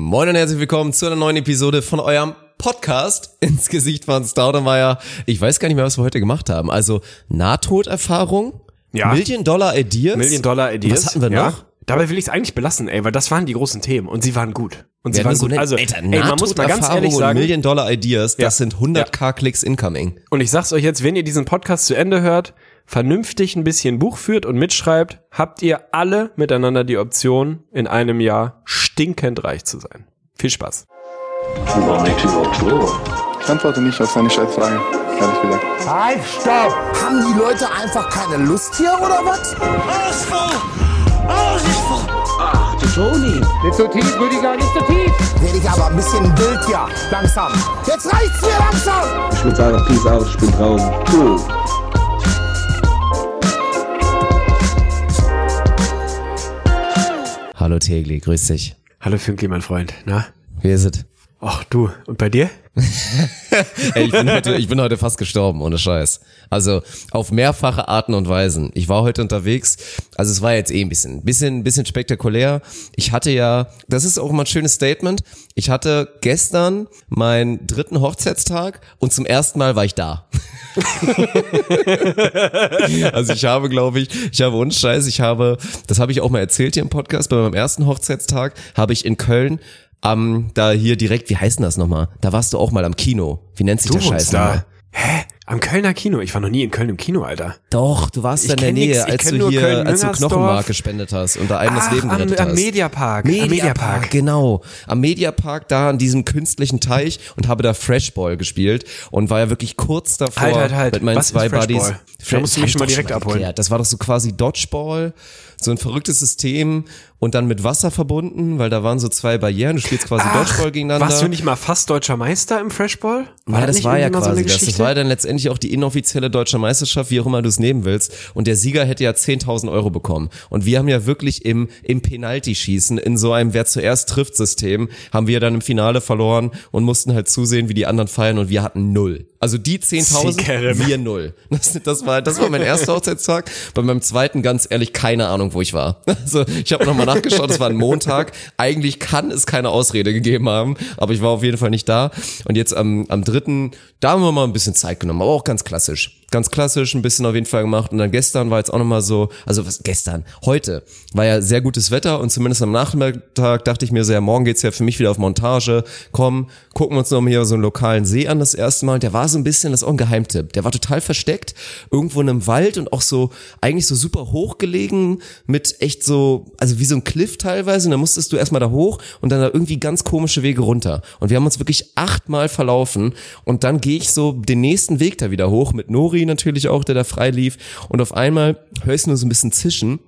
Moin und herzlich willkommen zu einer neuen Episode von eurem Podcast ins Gesicht von Staudemeyer. Ich weiß gar nicht mehr, was wir heute gemacht haben. Also Nahtoderfahrung, Ja. Million Dollar Ideas. Million Dollar Ideas. Was hatten wir ja. noch? Dabei will ich es eigentlich belassen, ey, weil das waren die großen Themen und sie waren gut. Und sie Wir waren so gut. also, Alter, ey, man muss mal ganz ehrlich sagen, Million Dollar Ideas, das Ja. sind 100k Klicks incoming. und ich sag's euch jetzt, wenn ihr diesen Podcast zu Ende hört, vernünftig ein bisschen Buch führt und mitschreibt, habt ihr alle miteinander die Option, in einem Jahr stinkend reich zu sein. Viel Spaß. Ich antworte nicht auf seine Scheißfrage, ehrlich gesagt. Halt, stopp! Haben die Leute einfach keine Lust hier oder was? Alles voll! Alles ist voll! Ach, the Tony. Nicht so tief, Rüdiger, nicht so tief! Werde ich aber ein bisschen wild hier. Langsam. Jetzt reicht's mir langsam! Ich würde sagen, Peace out, ich bin draußen. Cool. Hallo Tegli, grüß dich. Hallo Fünkli, mein Freund. Na? Wie ist es? Ach du, und bei dir? Ey, ich bin, heute, ich bin heute fast gestorben, ohne Scheiß. Also auf mehrfache Arten und Weisen. Ich war heute unterwegs, also es war jetzt eh ein bisschen, bisschen, bisschen spektakulär. Ich hatte ja, das ist auch mal ein schönes Statement. Ich hatte gestern meinen dritten Hochzeitstag und zum ersten Mal war ich da. also ich habe, glaube ich, ich habe uns Scheiß, ich habe, das habe ich auch mal erzählt hier im Podcast, bei meinem ersten Hochzeitstag habe ich in Köln am, da hier direkt, wie heißt denn das nochmal? Da warst du auch mal am Kino. Wie nennt sich Du der Scheiß da. Hä? Am Kölner Kino? Ich war noch nie in Köln im Kino, Alter. Doch, du warst da in der Nähe, nix, als du hier, als du. Knochenmark gespendet hast und da einem das Leben am, gerettet am hast. Mediapark. Am Mediapark. Genau. Am Mediapark, da an diesem künstlichen Teich und habe da Freshball gespielt und war ja wirklich kurz davor Halt, halt, halt. mit meinen Was zwei? Buddies. Da musst du mich ich schon mal doch direkt abholen. erklärt. Das war doch so quasi Dodgeball, so ein verrücktes System und dann mit Wasser verbunden, weil da waren so zwei Barrieren. Du spielst quasi Dodgeball gegeneinander. Warst du nicht mal fast deutscher Meister im Freshball? ja, das nicht war ja quasi so das. Das war ja dann letztendlich auch die inoffizielle deutsche Meisterschaft, wie auch immer du es nehmen willst. Und der Sieger hätte ja 10.000 Euro bekommen. Und wir haben ja wirklich im, im Penalty-Schießen, in so einem Wer zuerst trifft System, haben wir dann im Finale verloren und mussten halt zusehen, wie die anderen feiern und wir hatten null. Also die 10.000, Siegerin. wir null. Das, das, war, das war mein erster Hochzeitstag. Bei meinem zweiten, ganz ehrlich, keine Ahnung, wo ich war. Also ich habe nochmal nachgeschaut, es war ein Montag. Eigentlich kann es keine Ausrede gegeben haben, aber ich war auf jeden Fall nicht da. Und jetzt am, am dritten, da haben wir mal ein bisschen Zeit genommen, aber auch ganz klassisch. Ganz klassisch, ein bisschen auf jeden Fall gemacht. Und dann gestern war jetzt auch nochmal so, also was gestern, heute war ja sehr gutes Wetter und zumindest am Nachmittag dachte ich mir so, ja, morgen geht's ja für mich wieder auf Montage. Komm, gucken wir uns noch mal hier so einen lokalen See an das erste Mal. Und der war so ein bisschen, das ist auch ein Geheimtipp. Der war total versteckt, irgendwo in einem Wald und auch so, eigentlich so super hoch gelegen, mit echt so, also wie so ein Cliff teilweise. Und dann musstest du erstmal da hoch und dann da irgendwie ganz komische Wege runter. Und wir haben uns wirklich achtmal verlaufen. Und dann gehe ich so den nächsten Weg da wieder hoch, mit Nori natürlich auch, der da frei lief. Und auf einmal hörst du nur so ein bisschen zischen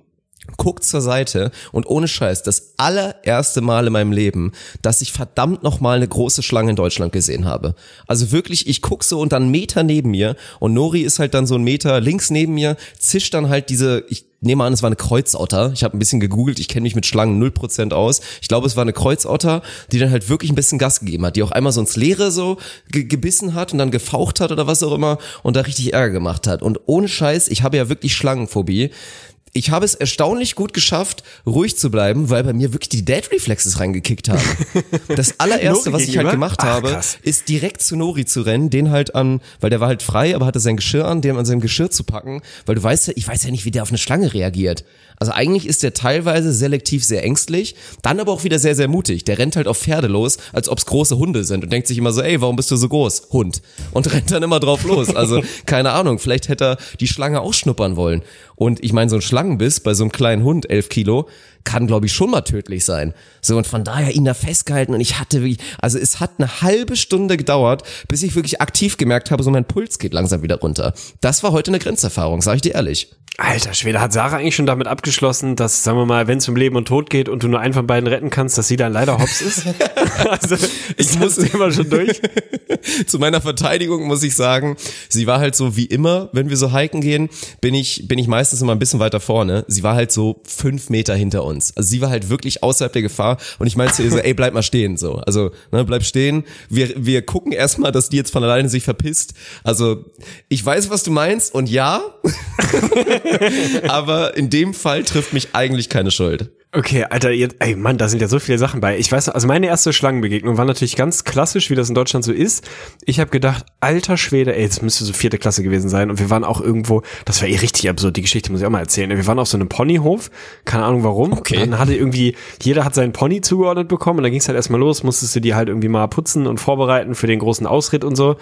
guckt zur Seite und ohne Scheiß, das allererste Mal in meinem Leben, dass ich verdammt nochmal eine große Schlange in Deutschland gesehen habe. Also wirklich, ich guck so und dann Meter neben mir und Nori ist halt dann so ein Meter links neben mir, zischt dann halt diese, ich nehme an, es war eine Kreuzotter. Ich habe ein bisschen gegoogelt, ich kenne mich mit Schlangen 0% aus. Ich glaube, es war eine Kreuzotter, die dann halt wirklich ein bisschen Gas gegeben hat, die auch einmal so ins Leere so ge gebissen hat und dann gefaucht hat oder was auch immer und da richtig Ärger gemacht hat. Und ohne Scheiß, ich habe ja wirklich Schlangenphobie ich habe es erstaunlich gut geschafft, ruhig zu bleiben, weil bei mir wirklich die Dead Reflexes reingekickt haben. Das allererste, was ich halt gemacht Ach, habe, krass. ist direkt zu Nori zu rennen, den halt an, weil der war halt frei, aber hatte sein Geschirr an, den an seinem Geschirr zu packen, weil du weißt ja, ich weiß ja nicht, wie der auf eine Schlange reagiert. Also eigentlich ist der teilweise selektiv sehr ängstlich, dann aber auch wieder sehr, sehr mutig. Der rennt halt auf Pferde los, als ob's große Hunde sind und denkt sich immer so, ey, warum bist du so groß? Hund. Und rennt dann immer drauf los. Also, keine Ahnung, vielleicht hätte er die Schlange auch schnuppern wollen. Und ich meine, so ein Schlangenbiss bei so einem kleinen Hund, elf Kilo, kann, glaube ich, schon mal tödlich sein. So, und von daher ihn da festgehalten und ich hatte wirklich, also es hat eine halbe Stunde gedauert, bis ich wirklich aktiv gemerkt habe, so mein Puls geht langsam wieder runter. Das war heute eine Grenzerfahrung, sag ich dir ehrlich. Alter Schwede, hat Sarah eigentlich schon damit abgeschlossen, dass, sagen wir mal, wenn es um Leben und Tod geht und du nur einen von beiden retten kannst, dass sie dann leider hops ist? also, ich muss immer schon durch. Zu meiner Verteidigung muss ich sagen, sie war halt so wie immer, wenn wir so hiken gehen, bin ich, bin ich meistens immer ein bisschen weiter vorne. Sie war halt so fünf Meter hinter uns. Also sie war halt wirklich außerhalb der Gefahr und ich meinte zu ihr so, ey, bleib mal stehen, so. Also, ne, bleib stehen. Wir, wir gucken erstmal, dass die jetzt von alleine sich verpisst. Also, ich weiß, was du meinst und ja, aber in dem Fall trifft mich eigentlich keine Schuld. Okay, Alter, jetzt, ey Mann, da sind ja so viele Sachen bei. Ich weiß, also meine erste Schlangenbegegnung war natürlich ganz klassisch, wie das in Deutschland so ist. Ich habe gedacht, alter Schwede, ey, jetzt müsste so vierte Klasse gewesen sein. Und wir waren auch irgendwo, das war eh richtig absurd, die Geschichte muss ich auch mal erzählen. Wir waren auf so einem Ponyhof, keine Ahnung warum. Okay. Und dann hatte irgendwie, jeder hat seinen Pony zugeordnet bekommen und dann ging es halt erstmal los, musstest du die halt irgendwie mal putzen und vorbereiten für den großen Ausritt und so.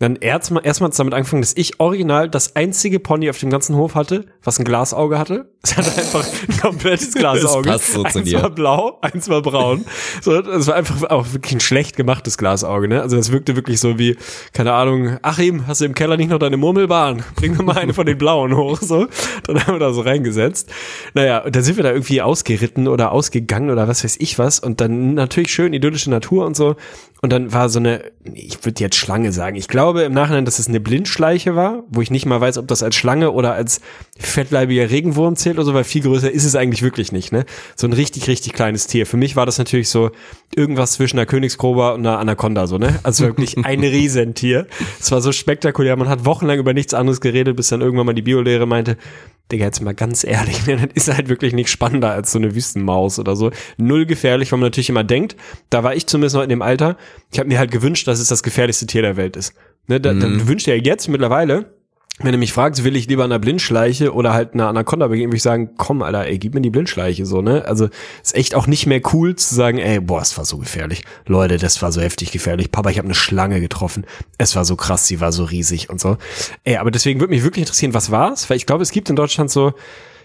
Dann erstmal erstmal damit angefangen, dass ich original das einzige Pony auf dem ganzen Hof hatte, was ein Glasauge hatte. Es hatte einfach ein komplettes Glasauge. passt so zu eins dir. war blau, eins war braun. So, das war einfach auch wirklich ein schlecht gemachtes Glasauge, ne? Also das wirkte wirklich so wie, keine Ahnung, Achim, hast du im Keller nicht noch deine Murmelbahn? Bring mir mal eine von den blauen hoch, so. Dann haben wir da so reingesetzt. Naja, und dann sind wir da irgendwie ausgeritten oder ausgegangen oder was weiß ich was. Und dann natürlich schön idyllische Natur und so. Und dann war so eine, ich würde jetzt Schlange sagen. Ich glaube im Nachhinein, dass es eine Blindschleiche war, wo ich nicht mal weiß, ob das als Schlange oder als fettleibiger Regenwurm zählt oder so, weil viel größer ist es eigentlich wirklich nicht, ne? So ein richtig, richtig kleines Tier. Für mich war das natürlich so irgendwas zwischen einer Königskobra und einer Anaconda, so, ne? Also wirklich ein Riesentier. Es war so spektakulär. Man hat wochenlang über nichts anderes geredet, bis dann irgendwann mal die Biolehre meinte, Digga, jetzt mal ganz ehrlich, ne, das ist halt wirklich nicht spannender als so eine Wüstenmaus oder so. Null gefährlich, weil man natürlich immer denkt, da war ich zumindest noch in dem Alter, ich habe mir halt gewünscht, dass es das gefährlichste Tier der Welt ist. Ne, da, da, du wünschst dir ja jetzt mittlerweile, wenn du mich fragst, will ich lieber einer Blindschleiche oder halt einer Anaconda begegnen, würde ich sagen, komm, Alter, ey, gib mir die Blindschleiche, so, ne? Also, ist echt auch nicht mehr cool zu sagen, ey, boah, es war so gefährlich. Leute, das war so heftig gefährlich. Papa, ich habe eine Schlange getroffen. Es war so krass, sie war so riesig und so. Ey, aber deswegen würde mich wirklich interessieren, was war's? Weil ich glaube, es gibt in Deutschland so,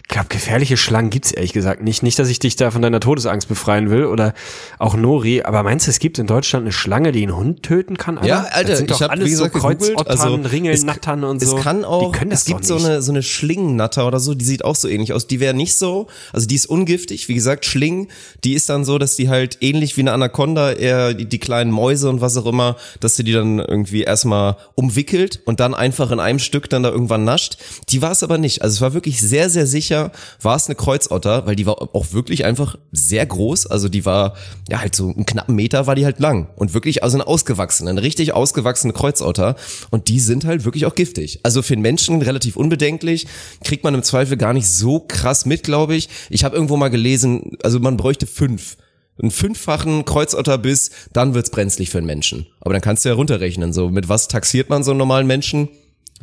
ich glaube, gefährliche Schlangen gibt's ehrlich gesagt nicht. Nicht, dass ich dich da von deiner Todesangst befreien will oder auch Nori, aber meinst du, es gibt in Deutschland eine Schlange, die einen Hund töten kann? Alter? Ja, Alter, das sind doch ich hab, alles wie gesagt, so Kreuzottern, also, Ringelnattern und so. Es kann auch, es gibt doch so eine, so eine Schlingennatter oder so, die sieht auch so ähnlich aus. Die wäre nicht so, also die ist ungiftig, wie gesagt, Schlingen, die ist dann so, dass die halt ähnlich wie eine Anaconda eher die, die kleinen Mäuse und was auch immer, dass sie die dann irgendwie erstmal umwickelt und dann einfach in einem Stück dann da irgendwann nascht. Die war es aber nicht. Also es war wirklich sehr, sehr sicher, war es eine Kreuzotter, weil die war auch wirklich einfach sehr groß. Also die war, ja halt so einen knappen Meter war die halt lang und wirklich also eine ausgewachsene, eine richtig ausgewachsene Kreuzotter und die sind halt wirklich auch giftig. Also für den Menschen relativ unbedenklich, kriegt man im Zweifel gar nicht so krass mit, glaube ich. Ich habe irgendwo mal gelesen, also man bräuchte fünf. Einen fünffachen Kreuzotterbiss, dann wird's brenzlig für einen Menschen. Aber dann kannst du ja runterrechnen, so mit was taxiert man so einen normalen Menschen?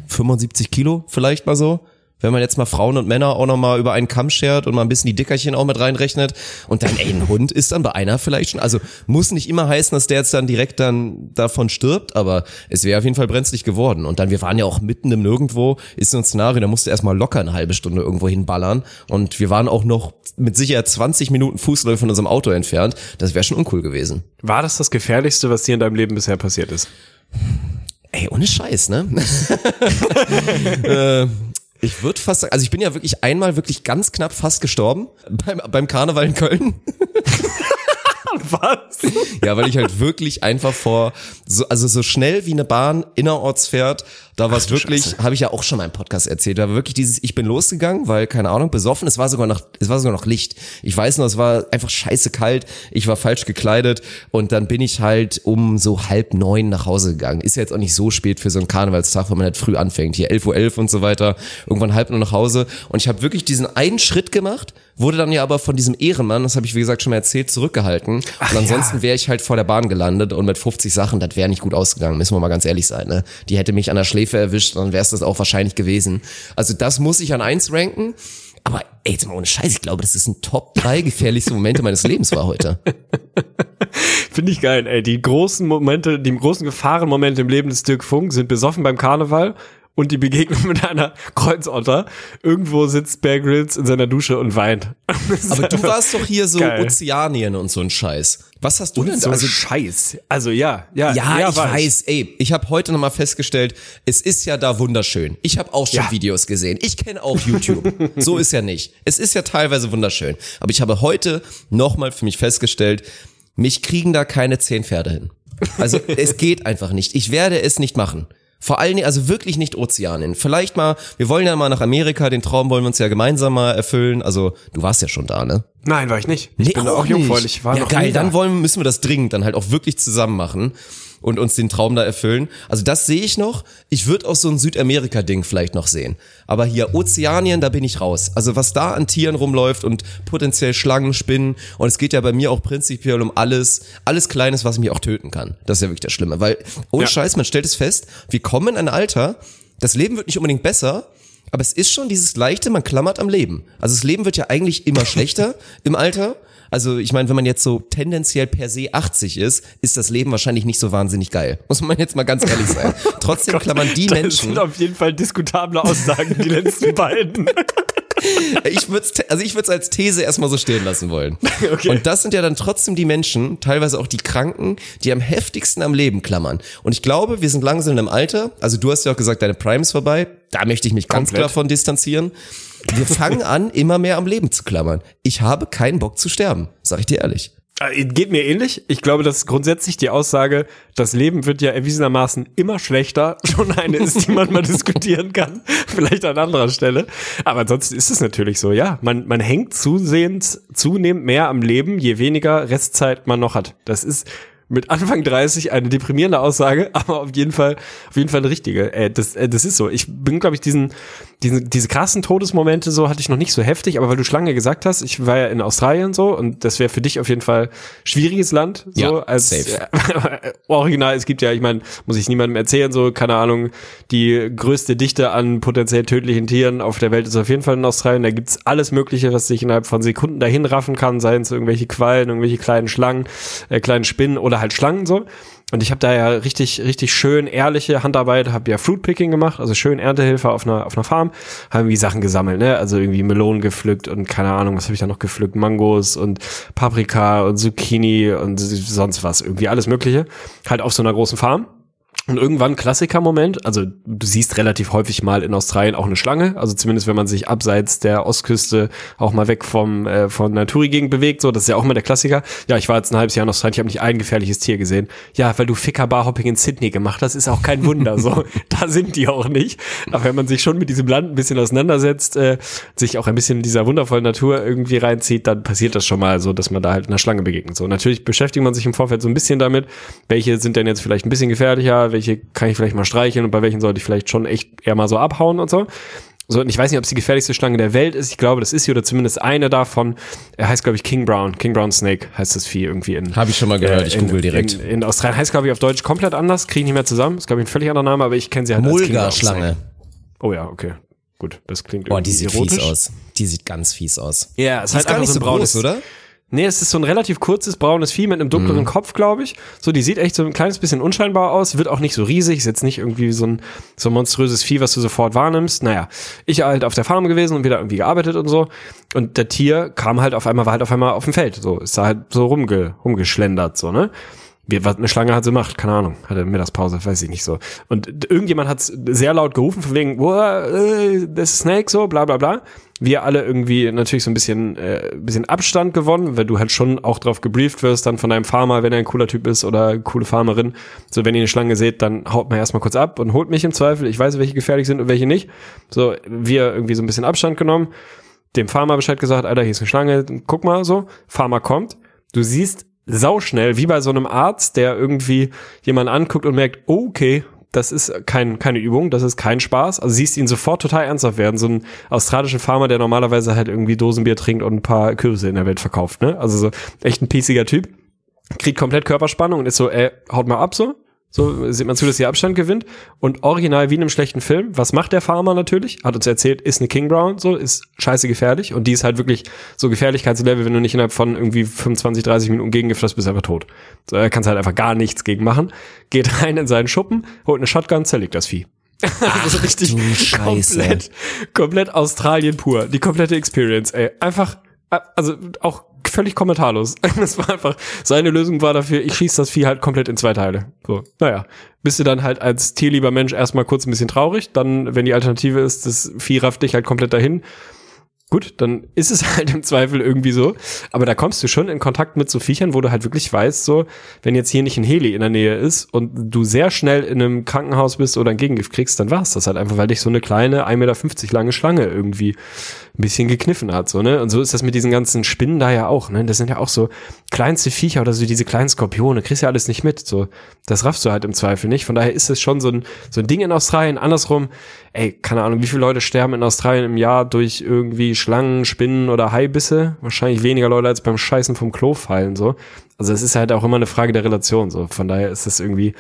75 Kilo vielleicht mal so? Wenn man jetzt mal Frauen und Männer auch noch mal über einen Kamm schert und mal ein bisschen die Dickerchen auch mit reinrechnet und dann, ey, ein Hund ist dann bei einer vielleicht schon, also muss nicht immer heißen, dass der jetzt dann direkt dann davon stirbt, aber es wäre auf jeden Fall brenzlig geworden. Und dann, wir waren ja auch mitten im Nirgendwo, ist so ein Szenario, da musste erstmal locker eine halbe Stunde irgendwo hinballern und wir waren auch noch mit Sicherheit 20 Minuten Fußläufe von unserem Auto entfernt. Das wäre schon uncool gewesen. War das das Gefährlichste, was dir in deinem Leben bisher passiert ist? Ey, ohne Scheiß, ne? äh, ich würde fast sagen, also ich bin ja wirklich einmal wirklich ganz knapp fast gestorben beim, beim Karneval in Köln. Was? Ja, weil ich halt wirklich einfach vor, so, also so schnell wie eine Bahn innerorts fährt, da war es wirklich, habe ich ja auch schon mal im Podcast erzählt, da war wirklich dieses, ich bin losgegangen, weil, keine Ahnung, besoffen, es war sogar noch, es war sogar noch Licht. Ich weiß noch, es war einfach scheiße kalt, ich war falsch gekleidet und dann bin ich halt um so halb neun nach Hause gegangen. Ist ja jetzt auch nicht so spät für so einen Karnevalstag, wenn man halt früh anfängt, hier 11.11 Uhr .11 und so weiter, irgendwann halb nur nach Hause und ich habe wirklich diesen einen Schritt gemacht, wurde dann ja aber von diesem Ehrenmann, das habe ich wie gesagt schon mal erzählt, zurückgehalten und ansonsten wäre ich halt vor der Bahn gelandet und mit 50 Sachen, das wäre nicht gut ausgegangen, müssen wir mal ganz ehrlich sein. Ne? Die hätte mich an der Schläfe erwischt, dann wäre es das auch wahrscheinlich gewesen. Also das muss ich an eins ranken. Aber ey, jetzt mal ohne Scheiß, ich glaube, das ist ein Top 3 gefährlichste Momente meines Lebens war heute. Finde ich geil, ey. Die großen Momente, die großen Gefahrenmomente im Leben des Dirk Funk sind besoffen beim Karneval und die Begegnung mit einer Kreuzotter. Irgendwo sitzt Bear Grylls in seiner Dusche und weint. Aber du warst doch hier so geil. Ozeanien und so ein Scheiß. Was hast du denn so? Also, Scheiß. Also ja, ja, ja, ich war weiß, ey, ich habe heute nochmal festgestellt, es ist ja da wunderschön. Ich habe auch schon Ja. Videos gesehen. Ich kenne auch YouTube. so ist ja nicht. Es ist ja teilweise wunderschön. Aber ich habe heute nochmal für mich festgestellt, mich kriegen da keine zehn Pferde hin. Also es geht einfach nicht. Ich werde es nicht machen. Vor allen Dingen, also wirklich nicht Ozeanen. Vielleicht mal, wir wollen ja mal nach Amerika, den Traum wollen wir uns ja gemeinsam mal erfüllen. Also, du warst ja schon da, ne? Nein, war ich nicht. Ich bin da auch nicht. jungfräulich. War ja, noch geil, dann da. wollen, müssen wir das dringend dann halt auch wirklich zusammen machen. Und uns den Traum da erfüllen. Also das sehe ich noch. Ich würde auch so ein Südamerika-Ding vielleicht noch sehen. Aber hier Ozeanien, da bin ich raus. Also was da an Tieren rumläuft und potenziell Schlangen, Spinnen und es geht ja bei mir auch prinzipiell um alles, alles Kleines, was mich auch töten kann. Das ist ja wirklich das Schlimme, weil ohne Ja. Scheiß, man stellt es fest, wir kommen in ein Alter, das Leben wird nicht unbedingt besser, aber es ist schon dieses leichte, man klammert am Leben. Also das Leben wird ja eigentlich immer schlechter im Alter. Also ich meine, wenn man jetzt so tendenziell per se 80 ist, ist das Leben wahrscheinlich nicht so wahnsinnig geil. Muss man jetzt mal ganz ehrlich sein. Trotzdem klammern die Das Menschen. sind auf jeden Fall diskutable Aussagen, die letzten beiden. Ich würde also ich würde es als These erstmal so stehen lassen wollen. Okay. Und das sind ja dann trotzdem die Menschen, teilweise auch die Kranken, die am heftigsten am Leben klammern. Und ich glaube, wir sind langsam in einem Alter, also du hast ja auch gesagt, deine Prime ist vorbei, da möchte ich mich ganz Komplett. klar von distanzieren. Wir fangen an, immer mehr am Leben zu klammern. Ich habe keinen Bock zu sterben, sag ich dir ehrlich. Äh, Geht mir ähnlich. Ich glaube, dass grundsätzlich die Aussage, das Leben wird ja erwiesenermaßen immer schlechter, schon eine ist, die man mal diskutieren kann. Vielleicht an anderer Stelle. Aber ansonsten ist es natürlich so, ja. Man, man hängt zusehends, zunehmend mehr am Leben, je weniger Restzeit man noch hat. Das ist mit Anfang 30 eine deprimierende Aussage, aber auf jeden Fall, auf jeden Fall eine richtige. Äh, das, äh, das ist so. Ich bin, glaube ich, diesen, diesen, diese krassen Todesmomente so hatte ich noch nicht so heftig, aber weil du Schlange gesagt hast, ich war ja in Australien so und das wäre für dich auf jeden Fall schwieriges Land. So Ja, als safe. äh, Original, es gibt ja, ich meine, muss ich niemandem erzählen, so, keine Ahnung, die größte Dichte an potenziell tödlichen Tieren auf der Welt ist auf jeden Fall in Australien. Da gibt's alles Mögliche, was sich innerhalb von Sekunden dahin raffen kann, seien es irgendwelche Quallen, irgendwelche kleinen Schlangen, äh, kleinen Spinnen oder halt Schlangen so. Und ich habe da ja richtig, richtig schön ehrliche Handarbeit, habe ja Fruitpicking gemacht, also schön Erntehilfe auf einer, auf einer Farm, haben irgendwie Sachen gesammelt, ne? Also irgendwie Melonen gepflückt und keine Ahnung, was habe ich da noch gepflückt? Mangos und Paprika und Zucchini und sonst was, irgendwie alles Mögliche. Halt auf so einer großen Farm. Und irgendwann Klassiker-Moment, also du siehst relativ häufig mal in Australien auch eine Schlange, also zumindest wenn man sich abseits der Ostküste auch mal weg vom äh, von der Touri-Gegend bewegt, so, das ist ja auch immer der Klassiker. Ja, ich war jetzt ein halbes Jahr in Australien, ich habe nicht ein gefährliches Tier gesehen. Ja, weil du Ficker Barhopping in Sydney gemacht hast, ist auch kein Wunder, so, da sind die auch nicht. Aber wenn man sich schon mit diesem Land ein bisschen auseinandersetzt, äh, sich auch ein bisschen in dieser wundervollen Natur irgendwie reinzieht, dann passiert das schon mal so, dass man da halt einer Schlange begegnet. So, natürlich beschäftigt man sich im Vorfeld so ein bisschen damit, welche sind denn jetzt vielleicht ein bisschen gefährlicher, welche kann ich vielleicht mal streicheln und bei welchen sollte ich vielleicht schon echt eher mal so abhauen und so. So, und ich weiß nicht, ob es die gefährlichste Schlange der Welt ist. Ich glaube, das ist sie oder zumindest eine davon. Er heißt, glaube ich, King Brown. King Brown Snake heißt das Vieh irgendwie in. Habe ich schon mal gehört, ich in, google direkt. In, in Australien heißt, glaube ich, auf Deutsch komplett anders. Kriege ich nicht mehr zusammen. Ist, glaube ich, ein völlig anderer Name, aber ich kenne sie halt als King Brown Snake. Mulga-Schlange. Oh ja, okay. Gut, das klingt Boah, die irgendwie sieht erotisch. fies aus. Die sieht ganz fies aus. Ja, es ist gar nicht so groß, oder? Nee, es ist so ein relativ kurzes braunes Vieh mit einem dunkleren Mhm. Kopf, glaube ich. So, die sieht echt so ein kleines bisschen unscheinbar aus, wird auch nicht so riesig, ist jetzt nicht irgendwie so ein so ein monströses Vieh, was du sofort wahrnimmst. Naja, ich halt auf der Farm gewesen und wieder irgendwie gearbeitet und so. Und der Tier kam halt auf einmal, war halt auf einmal auf dem Feld. So, ist da halt so rumge, rumgeschlendert, so, ne? Wie, was eine Schlange hat sie gemacht, keine Ahnung, hatte Mittagspause, weiß ich nicht so. Und irgendjemand hat sehr laut gerufen, von wegen, "Wow, äh, das ist Snake, so, bla bla bla. Wir alle irgendwie natürlich so ein bisschen, äh, bisschen Abstand gewonnen, weil du halt schon auch drauf gebrieft wirst, dann von deinem Farmer, wenn er ein cooler Typ ist oder coole Farmerin. So, wenn ihr eine Schlange seht, dann haut man erstmal kurz ab und holt mich im Zweifel. Ich weiß, welche gefährlich sind und welche nicht. So, wir irgendwie so ein bisschen Abstand genommen, dem Farmer Bescheid gesagt, Alter, hier ist eine Schlange, guck mal so. Farmer kommt. Du siehst sauschnell, wie bei so einem Arzt, der irgendwie jemanden anguckt und merkt, okay, das ist kein, keine Übung, das ist kein Spaß. Also siehst ihn sofort total ernsthaft werden. So ein australischer Farmer, der normalerweise halt irgendwie Dosenbier trinkt und ein paar Kürbisse in der Welt verkauft, ne? Also so echt ein piesiger Typ. Kriegt komplett Körperspannung und ist so, ey, haut mal ab so. So sieht man zu, dass ihr Abstand gewinnt. Und original wie in einem schlechten Film. Was macht der Farmer natürlich? Hat uns erzählt, ist eine King Brown, so, ist scheiße gefährlich. Und die ist halt wirklich so Gefährlichkeitslevel, wenn du nicht innerhalb von irgendwie 25, 30 Minuten gegengift hast, bist einfach tot. So, er kannst halt einfach gar nichts gegen machen. Geht rein in seinen Schuppen, holt eine Shotgun, zerlegt das Vieh. also richtig du Scheiße. komplett, komplett Australien pur. Die komplette Experience, ey. Einfach, äh, also auch völlig kommentarlos. Das war einfach, seine Lösung war dafür, ich schieße das Vieh halt komplett in zwei Teile. So, naja. Bist du dann halt als tierlieber Mensch erstmal kurz ein bisschen traurig, dann, wenn die Alternative ist, das Vieh rafft dich halt komplett dahin. Gut, dann ist es halt im Zweifel irgendwie so. Aber da kommst du schon in Kontakt mit so Viechern, wo du halt wirklich weißt, so, wenn jetzt hier nicht ein Heli in der Nähe ist und du sehr schnell in einem Krankenhaus bist oder ein Gegengift kriegst, dann war's das halt einfach, weil dich so eine kleine 1,50 Meter lange Schlange irgendwie ein bisschen gekniffen hat, so, ne? Und so ist das mit diesen ganzen Spinnen da ja auch, ne? Das sind ja auch so kleinste Viecher oder so diese kleinen Skorpione, kriegst ja alles nicht mit, so. Das raffst du halt im Zweifel nicht. Von daher ist es schon so ein, so ein Ding in Australien. Andersrum, ey, keine Ahnung, wie viele Leute sterben in Australien im Jahr durch irgendwie Schlangen, Spinnen oder Haibisse? Wahrscheinlich weniger Leute als beim Scheißen vom Klo fallen, so. Also es ist halt auch immer eine Frage der Relation, so. Von daher ist es irgendwie,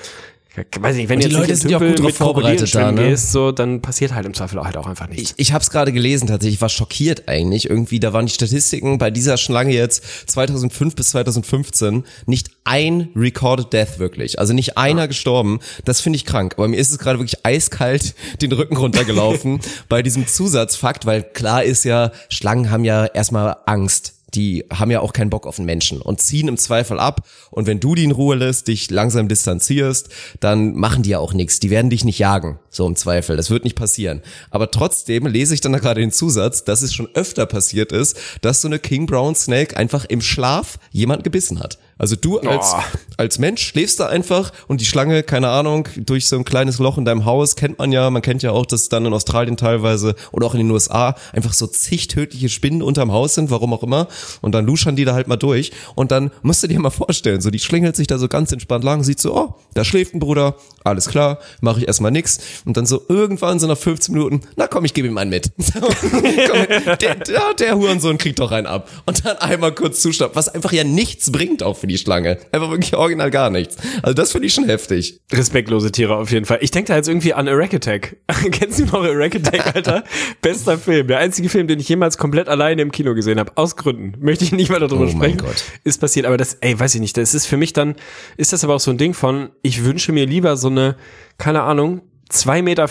weiß nicht, wenn Und die jetzt Leute sind ja auch gut drauf vorbereitet da, ne? gehst, so, dann passiert halt im Zweifel auch halt auch einfach nichts. Ich, ich habe es gerade gelesen tatsächlich, ich war schockiert eigentlich. Irgendwie, da waren die Statistiken bei dieser Schlange jetzt 2005 bis 2015 nicht ein recorded death wirklich. Also nicht einer gestorben. Das finde ich krank. Aber mir ist es gerade wirklich eiskalt den Rücken runtergelaufen bei diesem Zusatzfakt, weil klar ist ja, Schlangen haben ja erstmal Angst die haben ja auch keinen Bock auf den Menschen und ziehen im Zweifel ab. Und wenn du die in Ruhe lässt, dich langsam distanzierst, dann machen die ja auch nichts. Die werden dich nicht jagen, so im Zweifel. Das wird nicht passieren. Aber trotzdem lese ich dann da gerade den Zusatz, dass es schon öfter passiert ist, dass so eine King Brown Snake einfach im Schlaf jemand gebissen hat. Also du als, Oh. als Mensch schläfst da einfach und die Schlange, keine Ahnung, durch so ein kleines Loch in deinem Haus kennt man ja, man kennt ja auch, dass dann in Australien teilweise oder auch in den USA einfach so zig tödliche Spinnen unterm Haus sind, warum auch immer. Und dann luschern die da halt mal durch. Und dann musst du dir mal vorstellen, so die schlingelt sich da so ganz entspannt lang, sieht so, oh, da schläft ein Bruder, alles klar, mache ich erstmal nix. Und dann so irgendwann so nach 15 Minuten, na komm, ich gebe ihm einen mit. Komm, der, der, der Hurensohn kriegt doch einen ab. Und dann einmal kurz zuschnappen, was einfach ja nichts bringt auch für die Schlange. Einfach wirklich original gar nichts. Also das finde ich schon heftig. Respektlose Tiere auf jeden Fall. Ich denke da jetzt irgendwie an Iraq Attack. Kennst du noch Iraq Attack, Alter? Bester Film. Der einzige Film, den ich jemals komplett alleine im Kino gesehen habe. Aus Gründen. Möchte ich nicht weiter darüber Oh mein sprechen. Gott. Ist passiert. Aber das, ey, weiß ich nicht. Das ist für mich dann, ist das aber auch so ein Ding von, ich wünsche mir lieber so eine, keine Ahnung, 2,50 Meter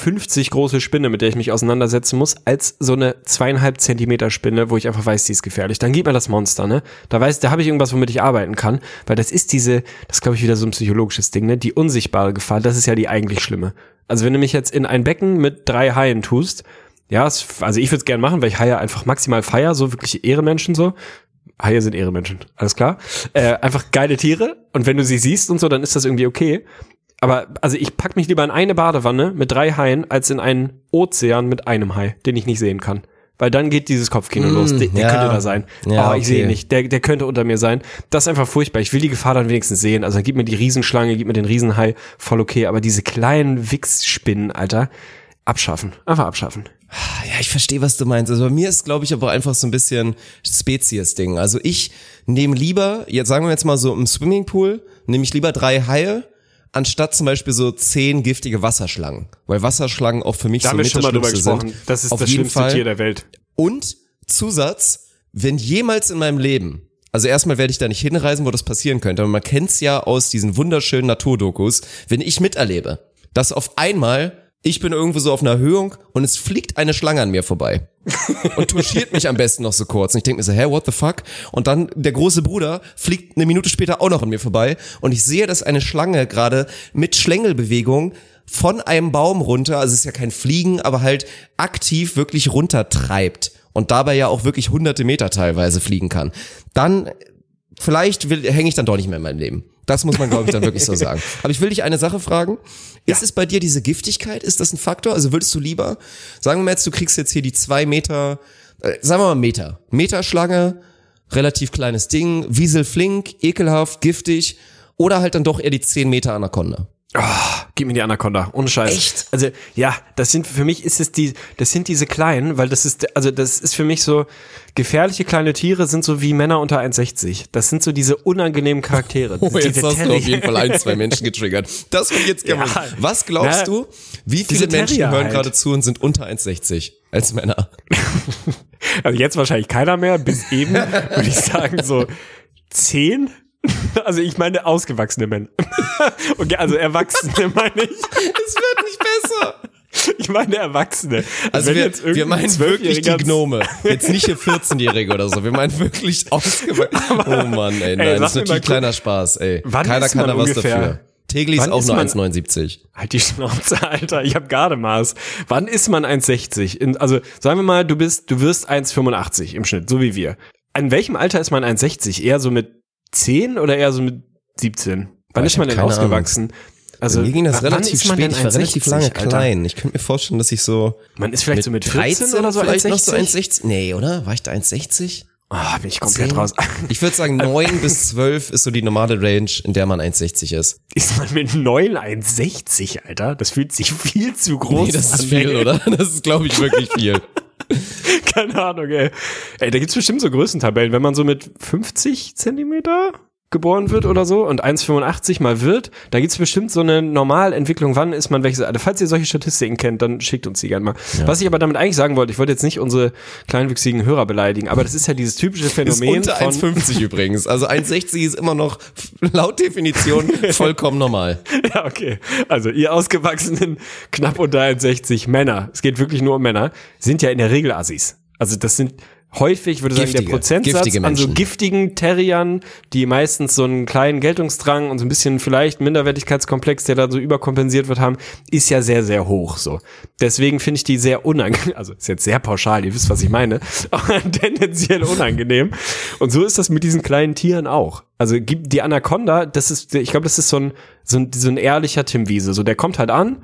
große Spinne, mit der ich mich auseinandersetzen muss, als so eine zweieinhalb Zentimeter Spinne, wo ich einfach weiß, die ist gefährlich. Dann gib mir das Monster, ne? Da weiß, da habe ich irgendwas, womit ich arbeiten kann, weil das ist diese, das glaube ich wieder so ein psychologisches Ding, ne? Die unsichtbare Gefahr, das ist ja die eigentlich schlimme. Also wenn du mich jetzt in ein Becken mit drei Haien tust, ja, also ich würde es gern machen, weil ich Haie einfach maximal feier, so wirkliche Ehrenmenschen so. Haie sind Ehrenmenschen, alles klar. Äh, einfach geile Tiere und wenn du sie siehst und so, dann ist das irgendwie okay. Aber also ich pack mich lieber in eine Badewanne mit drei Haien als in einen Ozean mit einem Hai, den ich nicht sehen kann. Weil dann geht dieses Kopfkino los. Der, der ja. könnte da sein. Ja, oh, ich sehe ihn okay. nicht. Der, der könnte unter mir sein. Das ist einfach furchtbar. Ich will die Gefahr dann wenigstens sehen. Also gib mir die Riesenschlange, gib mir den Riesenhai, voll okay. Aber diese kleinen Wichsspinnen, Alter, abschaffen. Einfach abschaffen. Ja, ich verstehe, was du meinst. Also bei mir ist, glaube ich, aber einfach so ein bisschen Spezies-Ding. Also ich nehme lieber, jetzt sagen wir jetzt mal so im Swimmingpool, nehme ich lieber drei Haie, anstatt zum Beispiel so zehn giftige Wasserschlangen. Weil Wasserschlangen auch für mich Da so mit schon mal drüber gesprochen. sind. Das ist Auf das jeden schlimmste Fall. Tier der Welt. Und Zusatz, wenn jemals in meinem Leben, also erstmal werde ich da nicht hinreisen, wo das passieren könnte, aber man kennt's ja aus diesen wunderschönen Naturdokus, wenn ich miterlebe, dass auf einmal ich bin irgendwo so auf einer Erhöhung und es fliegt eine Schlange an mir vorbei und touchiert mich am besten noch so kurz. Und ich denke mir so, hä, what the fuck? Und dann der große Bruder fliegt eine Minute später auch noch an mir vorbei und ich sehe, dass eine Schlange gerade mit Schlängelbewegung von einem Baum runter, also es ist ja kein Fliegen, aber halt aktiv wirklich runtertreibt und dabei ja auch wirklich hunderte Meter teilweise fliegen kann. Dann vielleicht hänge ich dann doch nicht mehr in meinem Leben. Das muss man, glaube ich, dann wirklich so sagen. Aber ich will dich eine Sache fragen. Ist es bei dir diese Giftigkeit? Ist das ein Faktor? Also würdest du lieber, sagen wir mal jetzt, du kriegst jetzt hier die zwei Meter, äh, sagen wir mal Meter, Meterschlange, relativ kleines Ding, wieselflink, ekelhaft, giftig, oder halt dann doch eher die 10 Meter Anaconda? Gib mir die Anaconda, ohne Scheiß. Echt? Also ja, das sind für mich ist es die, das sind diese kleinen, weil das ist, also das ist für mich so gefährliche kleine Tiere sind so wie Männer unter 1,60. Das sind so diese unangenehmen Charaktere. Oh, jetzt diese hast du Terrier. auf jeden Fall ein, zwei Menschen getriggert. Das will ich jetzt gerne Ja. Was glaubst Na, du, wie viele Menschen Terrier hören halt. gerade zu und sind unter 1,60 als Männer? Also jetzt wahrscheinlich keiner mehr, bis eben würde ich sagen so zehn. Also ich meine ausgewachsene Männer. Okay, also Erwachsene meine ich. Es wird nicht besser. Ich meine Erwachsene. Also wenn wir, wir meinen wirklich die Gnome. Jetzt nicht hier 14-Jährige oder so. Wir meinen wirklich ausgewachsen. Oh Mann, ey. Nein, Ey, das ist natürlich kleiner Spaß, ey. wann Keiner kann da was ungefähr? dafür. Tegli ist auch nur man- 1,79. Halt die Schnauze, Alter. Ich habe gerade Maß. Wann ist man 1,60? In- Also sagen wir mal, du bist, du wirst 1,85 im Schnitt, so wie wir. In welchem Alter ist man 1,60? Eher so mit 10 oder eher so mit 17? Wann Boah, ist man denn ausgewachsen? Also, Mir ging das relativ spät, ich war relativ 1,60, lange Alter? klein. Ich könnte mir vorstellen, dass ich so Man ist vielleicht so mit 14 oder so vielleicht noch so 1,60? 1,60. Nee, oder? War ich da 1,60? Ah, bin ich komplett 10? raus. Ich würde sagen, 9 bis 12 ist so die normale Range, in der man 1,60 ist. Ist man mit 9 1,60, Alter? Das fühlt sich viel zu groß Nee, das ist an. viel, ey. oder? Das ist, glaube ich, wirklich viel. Keine Ahnung, ey. Ey, da gibt's bestimmt so Größentabellen. Wenn man so mit 50 Zentimeter geboren wird oder so und 1,85 mal wird, da gibt's bestimmt so eine Normalentwicklung. Wann ist man welches Alter? Falls ihr solche Statistiken kennt, dann schickt uns die gerne mal. Was ich aber damit eigentlich sagen wollte, ich wollte jetzt nicht unsere kleinwüchsigen Hörer beleidigen, aber das ist ja dieses typische Ist Phänomen unter von 1,50 übrigens. Also 1,60 ist immer noch laut Definition vollkommen normal. Ja, okay. Also ihr ausgewachsenen, knapp unter 1,60 Männer, es geht wirklich nur um Männer, sind ja in der Regel Assis. Also das sind häufig, ich würde sagen, der Giftige, Prozentsatz giftige an so giftigen Terriern, die meistens so einen kleinen Geltungsdrang und so ein bisschen vielleicht Minderwertigkeitskomplex, der da so überkompensiert wird haben, ist ja sehr, sehr hoch so. Deswegen finde ich die sehr unangenehm, also ist jetzt sehr pauschal, ihr wisst, was ich meine, aber tendenziell unangenehm. Und so ist das mit diesen kleinen Tieren auch. Also gibt die Anaconda, das ist, ich glaube, das ist so ein, so ein, so ein ehrlicher Tim Wiese. So, der kommt halt an,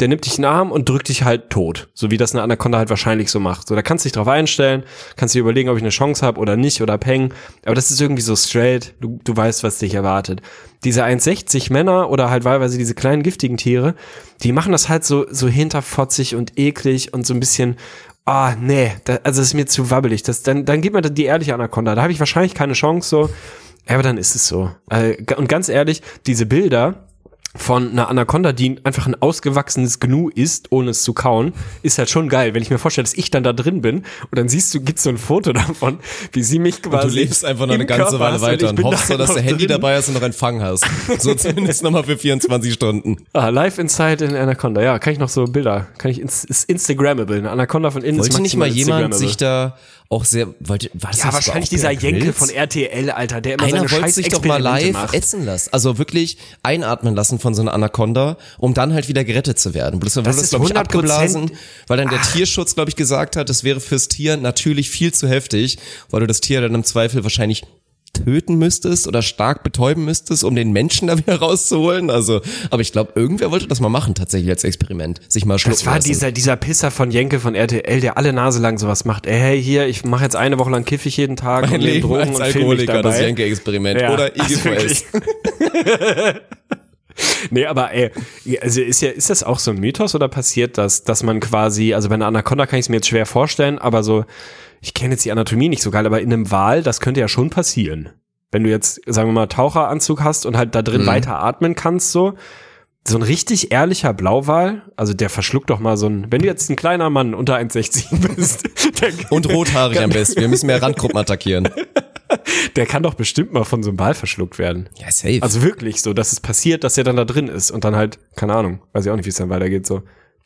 der nimmt dich in den Arm und drückt dich halt tot. So wie das eine Anaconda halt wahrscheinlich so macht. So, da kannst du dich drauf einstellen, kannst dir überlegen, ob ich eine Chance habe oder nicht oder peng. Aber das ist irgendwie so straight. Du, du weißt, was dich erwartet. Diese 1,60 Männer oder halt wahlweise diese kleinen giftigen Tiere, die machen das halt so, so hinterfotzig und eklig und so ein bisschen, ah, nee, da, also das ist mir zu wabbelig. Das, dann, dann gib mir die ehrliche Anaconda. Da habe ich wahrscheinlich keine Chance so. Ja, aber dann ist es so. Äh, Und ganz ehrlich, diese Bilder, von einer Anaconda, die einfach ein ausgewachsenes Gnu ist, ohne es zu kauen, ist halt schon geil. Wenn ich mir vorstelle, dass ich dann da drin bin und dann siehst du, gibt's so ein Foto davon, wie sie mich Und quasi. du lebst einfach noch eine ganze Körper Weile hast und weiter und bin hoffst so, dass der Handy drin. dabei ist und noch Empfang hast. So zumindest nochmal für 24 Stunden. Ah, live inside in Anaconda. Ja, kann ich noch so Bilder, kann ich, ist Instagrammable. Eine Anaconda von innen ist Wollte nicht mal jemand sich da auch sehr, wollte, war das Ja, wahrscheinlich dieser Jenke von RTL, Alter, der immer Einer seine wollte sich doch mal live macht. ätzen lassen. Also wirklich einatmen lassen von so einer Anaconda, um dann halt wieder gerettet zu werden. Bloß dann Das wurde das, ist glaube ich, 100% abgeblasen, weil dann der Tierschutz, glaube ich, gesagt hat, das wäre fürs Tier natürlich viel zu heftig, weil du das Tier dann im Zweifel wahrscheinlich töten müsstest oder stark betäuben müsstest, um den Menschen da wieder rauszuholen. Also, aber ich glaube, irgendwer wollte das mal machen, tatsächlich als Experiment. Sich mal schlucken Das war lassen. dieser, dieser Pisser von Jenke von RTL, der alle Nase lang sowas macht. Ey, hey, hier, ich mache jetzt eine Woche lang kiff ich jeden Tag mein und nehme Drogen als und Alkoholiker, das. Jenke-Experiment. Ja, Oder also IGVS. Nee, aber ey, also ist ja, ist das auch so ein Mythos oder passiert das, dass man quasi, also bei einer Anaconda kann ich es mir jetzt schwer vorstellen, aber so, ich kenne jetzt die Anatomie nicht so geil, aber in einem Wal, das könnte ja schon passieren. Wenn du jetzt, sagen wir mal, Taucheranzug hast und halt da Mhm. drin weiter atmen kannst, so, so ein richtig ehrlicher Blauwal, also der verschluckt doch mal so ein, wenn du jetzt ein kleiner Mann unter 1,60 bist, Und rothaarig am besten. Wir müssen mehr Randgruppen attackieren. der kann doch bestimmt mal von so einem Wal verschluckt werden. Ja, safe. Also wirklich so, dass es passiert, dass er dann da drin ist und dann halt, keine Ahnung, weiß ich auch nicht, wie es dann weitergeht so.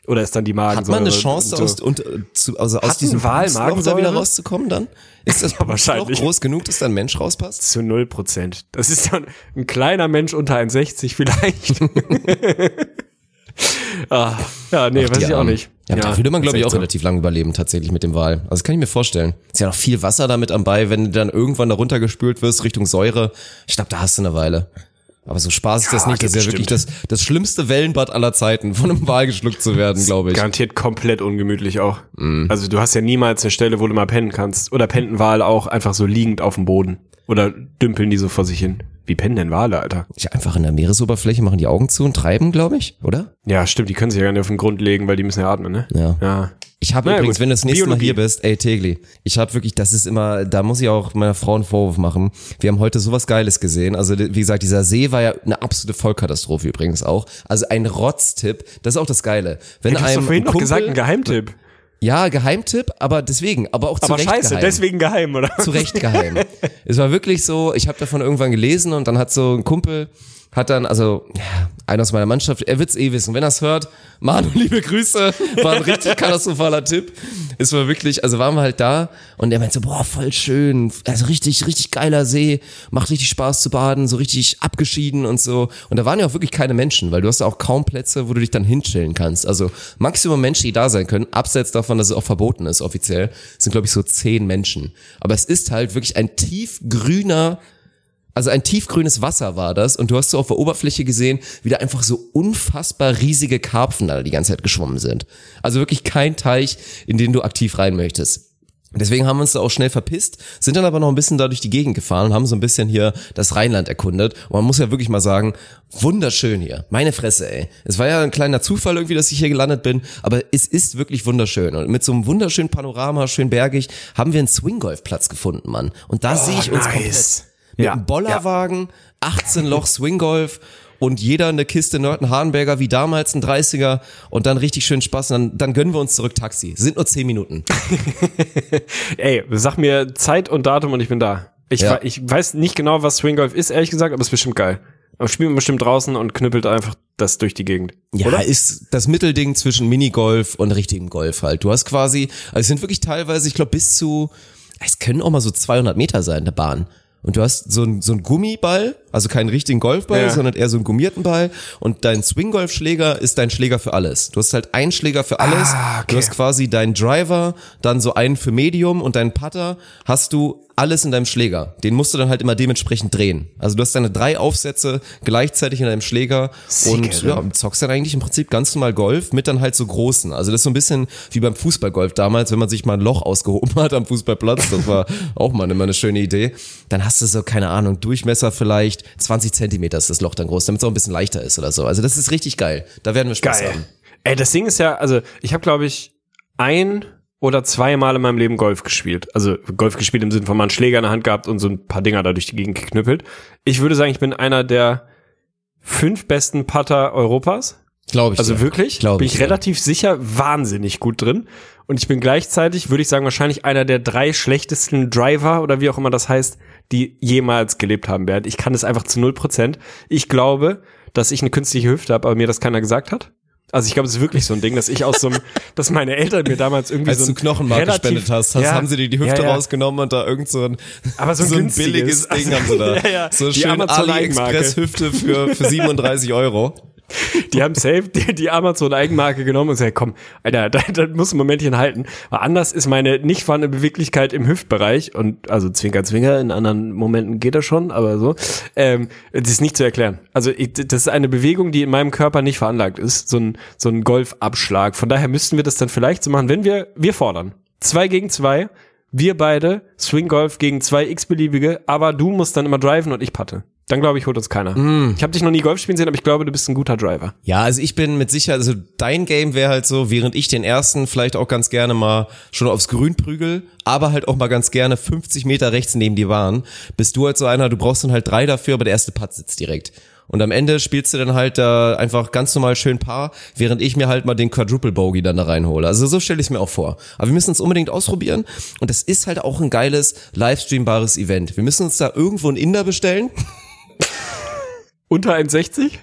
Oder ist dann die Magen Hat man eine Chance, aus, und, äh, zu, also aus diesem Pupsloch da Magensäure? wieder rauszukommen dann? Ist das Pupsloch wahrscheinlich. groß genug, dass da ein Mensch rauspasst? zu null Prozent. Das ist dann ein kleiner Mensch unter 1,60 vielleicht. ah, ja, nee, weiß Die ich auch nicht. Ja, da würde man, glaube ich, auch so. relativ lang überleben, tatsächlich mit dem Wal. Also das kann ich mir vorstellen. Ist ja noch viel Wasser damit am Bei, wenn du dann irgendwann da runtergespült wirst Richtung Säure. Ich glaube, da hast du eine Weile. Aber so Spaß ist das Ja, nicht. Das ist ja bestimmt. wirklich das, das schlimmste Wellenbad aller Zeiten, von einem Wal geschluckt zu werden, glaube ich. Garantiert komplett ungemütlich auch. Mhm. Also du hast ja niemals eine Stelle, wo du mal pennen kannst. Oder pennt ein Wal auch einfach so liegend auf dem Boden. Oder dümpeln die so vor sich hin. Wie pennen denn Wale, Alter? Ja, einfach in der Meeresoberfläche machen die Augen zu und treiben, glaube ich, oder? Ja, stimmt, die können sich ja gar nicht auf den Grund legen, weil die müssen ja atmen, ne? Ja. Ja. Ich habe übrigens, gut. wenn du das nächste Mal Biologie. hier bist, ey Tegli, ich habe wirklich, das ist immer, da muss ich auch meiner Frau einen Vorwurf machen. Wir haben heute sowas Geiles gesehen. Also wie gesagt, dieser See war ja eine absolute Vollkatastrophe übrigens auch. Also ein Rotztipp, das ist auch das Geile. Wenn Du hast doch vorhin noch gesagt, ein Geheimtipp. Ja, Geheimtipp, aber deswegen, aber auch zu Aber Recht scheiße, geheim. deswegen geheim, oder? zu Recht geheim. es war wirklich so, ich habe davon irgendwann gelesen und dann hat so ein Kumpel, hat dann, also ja, einer aus meiner Mannschaft, er wird's eh wissen, wenn er's hört, Manu, liebe Grüße, war ein richtig katastrophaler Tipp. Es war wirklich, also waren wir halt da und er meinte so, boah, voll schön, also richtig, richtig geiler See, macht richtig Spaß zu baden, so richtig abgeschieden und so. Und da waren ja auch wirklich keine Menschen, weil du hast ja auch kaum Plätze, wo du dich dann hinchillen kannst. Also Maximum Menschen, die da sein können, abseits davon, dass es auch verboten ist offiziell, sind glaube ich so zehn Menschen. Aber es ist halt wirklich ein tiefgrüner Also ein tiefgrünes Wasser war das und du hast so auf der Oberfläche gesehen, wie da einfach so unfassbar riesige Karpfen da die ganze Zeit geschwommen sind. Also wirklich kein Teich, in den du aktiv rein möchtest. Deswegen haben wir uns da auch schnell verpisst, sind dann aber noch ein bisschen da durch die Gegend gefahren und haben so ein bisschen hier das Rheinland erkundet. Und man muss ja wirklich mal sagen, wunderschön hier. Meine Fresse, ey. Es war ja ein kleiner Zufall irgendwie, dass ich hier gelandet bin, aber es ist wirklich wunderschön. Und mit so einem wunderschönen Panorama, schön bergig, haben wir einen Swinggolfplatz gefunden, Mann. Und da sehe ich uns komplett. Mit Ja, einem Bollerwagen, 18 Loch Swinggolf und jeder eine Kiste Nörten Hardenberger wie damals ein 30er und dann richtig schön Spaß und dann, dann gönnen wir uns zurück Taxi. Sind nur 10 Minuten. Ey, sag mir Zeit und Datum und ich bin da. Ich, Ja. ich weiß nicht genau, was Swinggolf ist, ehrlich gesagt, aber es ist bestimmt geil. Aber spielt man bestimmt draußen und knüppelt einfach das durch die Gegend. Ja, ist das Mittelding zwischen Minigolf und richtigem Golf halt. Du hast quasi, also es sind wirklich teilweise, ich glaube, bis zu, es können auch mal so 200 Meter sein, der Bahn. Und du hast so ein, so ein Gummiball, also keinen richtigen Golfball, Ja. sondern eher so einen gummierten Ball. Und dein Swinggolfschläger ist dein Schläger für alles. Du hast halt einen Schläger für alles. Ah, okay. Du hast quasi deinen Driver, dann so einen für Medium und deinen Putter hast du alles in deinem Schläger. Den musst du dann halt immer dementsprechend drehen. Also du hast deine drei Aufsätze gleichzeitig in deinem Schläger und Sick, ja, zockst dann eigentlich im Prinzip ganz normal Golf mit dann halt so großen. Also das ist so ein bisschen wie beim Fußballgolf damals, wenn man sich mal ein Loch ausgehoben hat am Fußballplatz. Das war auch mal immer eine schöne Idee. Dann hast du so, keine Ahnung, Durchmesser vielleicht 20 Zentimeter ist das Loch dann groß, damit es auch ein bisschen leichter ist oder so. Also das ist richtig geil. Da werden wir Spaß Geil. haben. Ey, das Ding ist ja, also ich habe, glaube ich, ein oder zweimal in meinem Leben Golf gespielt. Also Golf gespielt im Sinne von mal einen Schläger in der Hand gehabt und so ein paar Dinger da durch die Gegend geknüppelt. Ich würde sagen, ich bin einer der fünf besten Putter Europas. Glaube ich. Also dir. wirklich, Glaub bin ich ich relativ sicher wahnsinnig gut drin. Und ich bin gleichzeitig, würde ich sagen, wahrscheinlich einer der drei schlechtesten Driver oder wie auch immer das heißt, die jemals gelebt haben werden. Ich kann es einfach zu null Prozent. Ich glaube, dass ich eine künstliche Hüfte habe, aber mir das keiner gesagt hat. Also ich glaube, es ist wirklich so ein Ding, dass ich aus so einem, dass meine Eltern mir damals irgendwie Als so ein Knochenmark relativ- gespendet hast, hast Ja, haben sie dir die Hüfte ja, ja. rausgenommen und da irgend so ein, Aber so ein günstiges. billiges Ding Also, haben sie da. So Die schön Amazon-Eigenmarke. AliExpress-Hüfte für, für 37 Euro. Die haben safe die, die Amazon-Eigenmarke genommen und gesagt, komm, Alter, da, da muss ein Momentchen halten. Weil anders ist meine nicht vorhandene Beweglichkeit im Hüftbereich und also Zwinker, Zwinker, in anderen Momenten geht das schon, aber so, ähm, das ist nicht zu erklären. Also ich, das ist eine Bewegung, die in meinem Körper nicht veranlagt ist, so ein, so ein Golfabschlag. Von daher müssten wir das dann vielleicht so machen, wenn wir, wir fordern. Zwei gegen zwei, wir beide, Swing Golf gegen zwei x-beliebige, aber du musst dann immer driven und ich patte. Dann glaube ich, holt uns keiner. Ich habe dich noch nie Golf spielen sehen, aber ich glaube, du bist ein guter Driver. Ja, also ich bin mit Sicherheit, also dein Game wäre halt so, während ich den ersten vielleicht auch ganz gerne mal schon aufs Grün prügel, aber halt auch mal ganz gerne 50 Meter rechts neben die Bahn, bist du halt so einer, du brauchst dann halt drei dafür, aber der erste Putt sitzt direkt. Und am Ende spielst du dann halt da einfach ganz normal schön Paar, während ich mir halt mal den Quadruple Bogey dann da reinhole. Also so stelle ich es mir auch vor. Aber wir müssen es unbedingt ausprobieren. Und das ist halt auch ein geiles, livestreambares Event. Wir müssen uns da irgendwo einen Inder bestellen. Unter 1,60?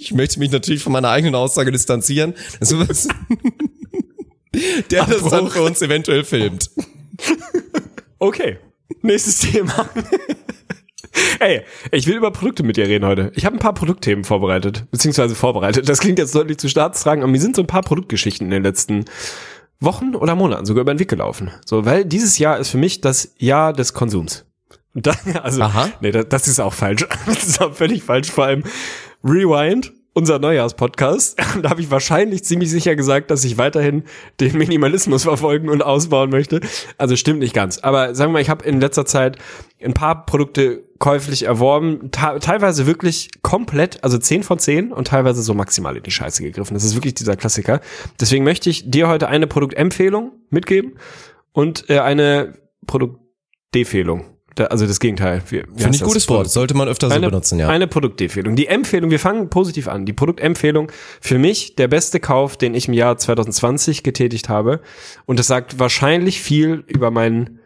Ich möchte mich natürlich von meiner eigenen Aussage distanzieren. Ist- der das dann für uns eventuell filmt. Okay. Nächstes Thema. Ey, ich will über Produkte mit dir reden heute. Ich habe ein paar Produktthemen vorbereitet, beziehungsweise vorbereitet. Das klingt jetzt deutlich zu staatstragend, aber mir sind so ein paar Produktgeschichten in den letzten Wochen oder Monaten sogar über den Weg gelaufen. So, weil dieses Jahr ist für mich das Jahr des Konsums. Und da, also, Aha. nee, das, das ist auch falsch. Das ist auch völlig falsch. Vor allem Rewind, unser Neujahrspodcast. Da habe ich wahrscheinlich ziemlich sicher gesagt, dass ich weiterhin den Minimalismus verfolgen und ausbauen möchte. Also stimmt nicht ganz. Aber sagen wir mal, ich habe in letzter Zeit ein paar Produkte käuflich erworben, teilweise wirklich komplett, also 10 von 10 und teilweise so maximal in die Scheiße gegriffen. Das ist wirklich dieser Klassiker. Deswegen möchte ich dir heute eine Produktempfehlung mitgeben und äh, eine Produktdefehlung. Da, also das Gegenteil. Finde ich gutes Wort. Sollte man öfter so eine, benutzen, ja. Eine Produktempfehlung. Die Empfehlung, wir fangen positiv an. Die Produktempfehlung für mich der beste Kauf, den ich im Jahr 2020 getätigt habe. Und das sagt wahrscheinlich viel über meinen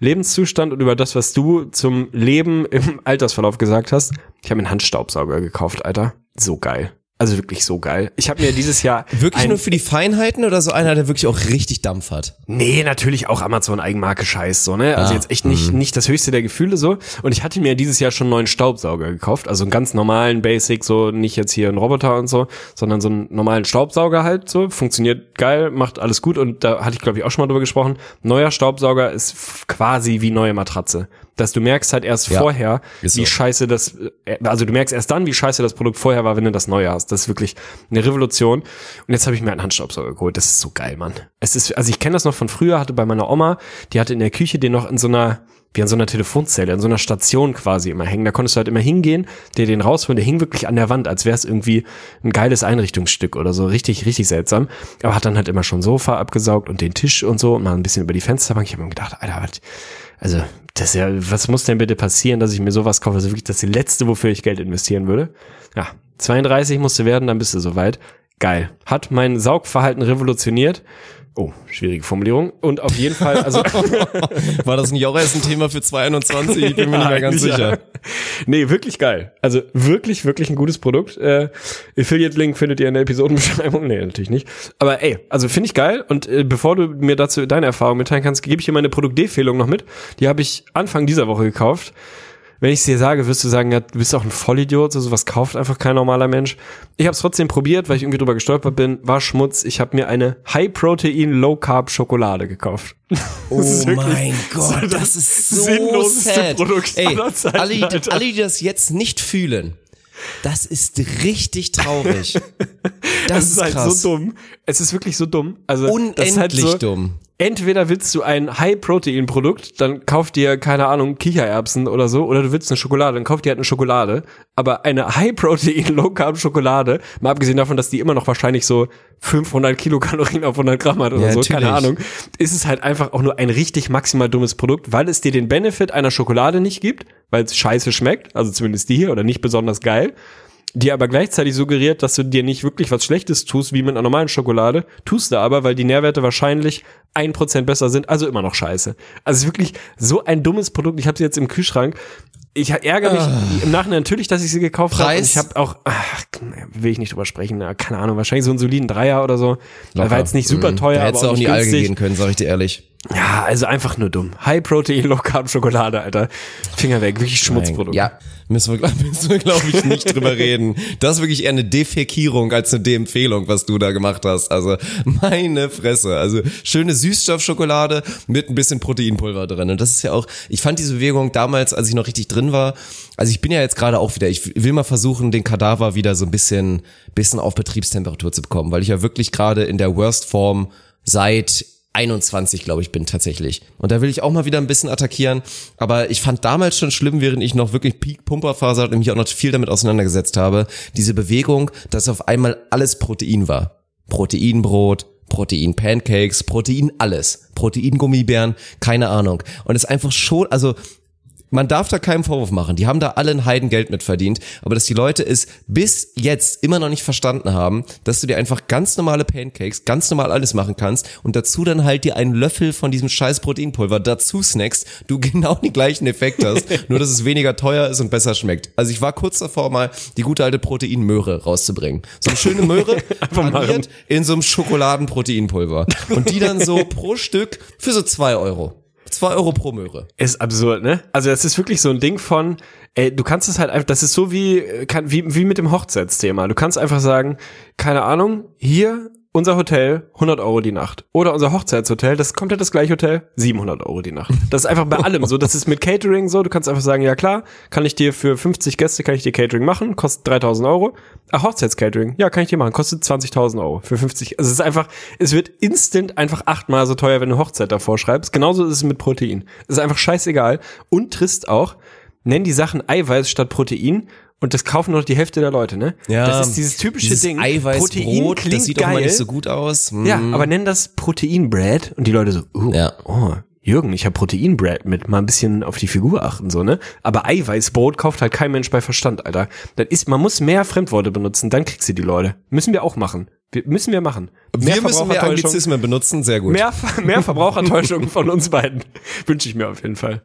Lebenszustand und über das, was du zum Leben im Altersverlauf gesagt hast. Ich habe einen Handstaubsauger gekauft, Alter. So geil. Also wirklich so geil. Ich habe mir dieses Jahr Wirklich nur für die Feinheiten oder so einer, der wirklich auch richtig Dampf hat? Nee, natürlich auch Amazon Eigenmarke Scheiß, so, ne? Also Ah, jetzt echt nicht, nicht das höchste der Gefühle so. Und ich hatte mir dieses Jahr schon einen neuen Staubsauger gekauft. Also einen ganz normalen Basic, so nicht jetzt hier ein Roboter und so, sondern so einen normalen Staubsauger halt so. Funktioniert geil, macht alles gut. Und da hatte ich, glaube ich, auch schon mal drüber gesprochen. Neuer Staubsauger ist quasi wie neue Matratze. Dass du merkst halt erst Ja, vorher, wie so. scheiße das, äh, also du merkst erst dann, wie scheiße das Produkt vorher war, wenn du das neue hast. Das ist wirklich eine Revolution. Und jetzt habe ich mir einen Handstaubsauger geholt. Das ist so geil, Mann. Es ist, also ich kenne das noch von früher, hatte bei meiner Oma, die hatte in der Küche den noch in so einer, wie an so einer Telefonzelle, in so einer Station quasi immer hängen. Da konntest du halt immer hingehen, dir den rausholen, der hing wirklich an der Wand, als wäre es irgendwie ein geiles Einrichtungsstück oder so. Richtig, richtig seltsam. Aber hat dann halt immer schon Sofa abgesaugt und den Tisch und so und mal ein bisschen über die Fensterbank. Ich habe mir gedacht, Alter, was, also, das ist ja, was muss denn bitte passieren, dass ich mir sowas kaufe? Ist wirklich das letzte, wofür ich Geld investieren würde. Ja, 32 musste werden, dann bist du soweit. Geil. Hat mein Saugverhalten revolutioniert. Oh, schwierige Formulierung. Und auf jeden Fall, also War das nicht auch erst ein Thema für 2021? Ich bin mir nicht mehr ganz sicher. ja. Nee, wirklich geil. Also wirklich, wirklich ein gutes Produkt. Äh, Affiliate-Link findet ihr in der Episodenbeschreibung. Nee, natürlich nicht. Aber ey, also finde ich geil. Und äh, bevor du mir dazu deine Erfahrung mitteilen kannst, gebe ich dir meine Produktempfehlung noch mit. Die habe ich Anfang dieser Woche gekauft. Wenn ich es dir sage, wirst du sagen, ja, du bist auch ein Vollidiot, so sowas kauft einfach kein normaler Mensch. Ich habe es trotzdem probiert, weil ich irgendwie drüber gestolpert bin, war Schmutz. Ich habe mir eine High-Protein, Low-Carb-Schokolade gekauft. Oh ist wirklich mein Gott, so das, das ist so sinnloseste sad. Produkt Ey, aller Zeiten, alle, die, alle, die das jetzt nicht fühlen, das ist richtig traurig. Das Es ist ist halt krass. so dumm. Es ist wirklich so dumm. Also das Unendlich ist halt so, dumm. Entweder willst du ein High-Protein-Produkt, dann kauf dir, keine Ahnung, Kichererbsen oder so, oder du willst eine Schokolade, dann kauf dir halt eine Schokolade. Aber eine High-Protein, Low-Carb-Schokolade, mal abgesehen davon, dass die immer noch wahrscheinlich so 500 Kilokalorien auf 100 Gramm hat oder Ja, so, keine natürlich. Ahnung, ist es halt einfach auch nur ein richtig maximal dummes Produkt, weil es dir den Benefit einer Schokolade nicht gibt, weil es scheiße schmeckt, also zumindest die hier, oder nicht besonders geil die aber gleichzeitig suggeriert, dass du dir nicht wirklich was Schlechtes tust, wie mit einer normalen Schokolade, tust du aber, weil die Nährwerte wahrscheinlich ein Prozent besser sind, also immer noch scheiße. Also wirklich so ein dummes Produkt. Ich habe sie jetzt im Kühlschrank. Ich ärgere mich im Nachhinein natürlich, dass ich sie gekauft habe. Ah. Ich habe auch, ach, will ich nicht drüber sprechen, na, keine Ahnung, wahrscheinlich so einen soliden Dreier oder so. Locker. War jetzt nicht super Mhm. teuer, Da aber auch auch nicht die Alge günstig. gehen können, sag ich dir ehrlich. Ja, also einfach nur dumm. High Protein, Low Carb Schokolade, Alter. Finger weg, wirklich Schmutzprodukt. Ja, müssen wir, müssen wir glaube ich, nicht drüber reden. Das ist wirklich eher eine Defekierung als eine De-Empfehlung, was du da gemacht hast. Also meine Fresse. Also schöne Süßstoffschokolade mit ein bisschen Proteinpulver drin. Und das ist ja auch, ich fand diese Bewegung damals, als ich noch richtig drin war, also ich bin ja jetzt gerade auch wieder, ich will mal versuchen, den Kadaver wieder so ein bisschen, bisschen auf Betriebstemperatur zu bekommen, weil ich ja wirklich gerade in der Worst Form seit 21, glaube ich, bin tatsächlich. Und da will ich auch mal wieder ein bisschen attackieren. Aber ich fand damals schon schlimm, während ich noch wirklich Peak-Pumperphase hatte und mich auch noch viel damit auseinandergesetzt habe, diese Bewegung, dass auf einmal alles Protein war. Proteinbrot, Protein-Pancakes, Protein alles. Protein-Gummibären, keine Ahnung. Und es einfach schon, also man darf da keinen Vorwurf machen. Die haben da alle ein Heidengeld mit verdient. Aber dass die Leute es bis jetzt immer noch nicht verstanden haben, dass du dir einfach ganz normale Pancakes, ganz normal alles machen kannst und dazu dann halt dir einen Löffel von diesem scheiß Proteinpulver dazu snackst, du genau den gleichen Effekt hast, nur dass es weniger teuer ist und besser schmeckt. Also ich war kurz davor mal, die gute alte Proteinmöhre rauszubringen. So eine schöne Möhre, paniert in so einem Schokoladenproteinpulver. Und die dann so pro Stück für so zwei Euro. Zwei Euro pro Möhre. Ist absurd, ne? Also das ist wirklich so ein Ding von, ey, du kannst es halt einfach, das ist so wie, äh, kann, wie, wie mit dem Hochzeitsthema. Du kannst einfach sagen, keine Ahnung, hier unser Hotel 100 Euro die Nacht. Oder unser Hochzeitshotel, das ist komplett das gleiche Hotel, 700 Euro die Nacht. Das ist einfach bei allem so. Das ist mit Catering so. Du kannst einfach sagen, ja klar, kann ich dir für 50 Gäste, kann ich dir Catering machen, kostet 3000 Euro. Ah, Hochzeitscatering, ja, kann ich dir machen, kostet 20.000 Euro für 50. Also es ist einfach, es wird instant einfach achtmal so teuer, wenn du Hochzeit davor schreibst. Genauso ist es mit Protein. Es ist einfach scheißegal. Und trist auch, nenn die Sachen Eiweiß statt Protein. Und das kaufen noch die Hälfte der Leute, ne? das ist dieses typische dieses Ding. Eiweißbrot, das sieht geil. auch mal nicht so gut aus. Hm. Ja, aber nenn das Proteinbread und die Leute so, uh, Ja. oh, Jürgen, ich habe Proteinbread mit, mal ein bisschen auf die Figur achten, so, ne? Aber Eiweißbrot kauft halt kein Mensch bei Verstand, Alter. Das ist, man muss mehr Fremdworte benutzen, dann kriegst du die Leute. Müssen wir auch machen. Wir, müssen wir machen. Wir müssen mehr Anglizismen benutzen, sehr gut. Mehr, mehr Verbrauchertäuschung von uns beiden. Wünsche ich mir auf jeden Fall.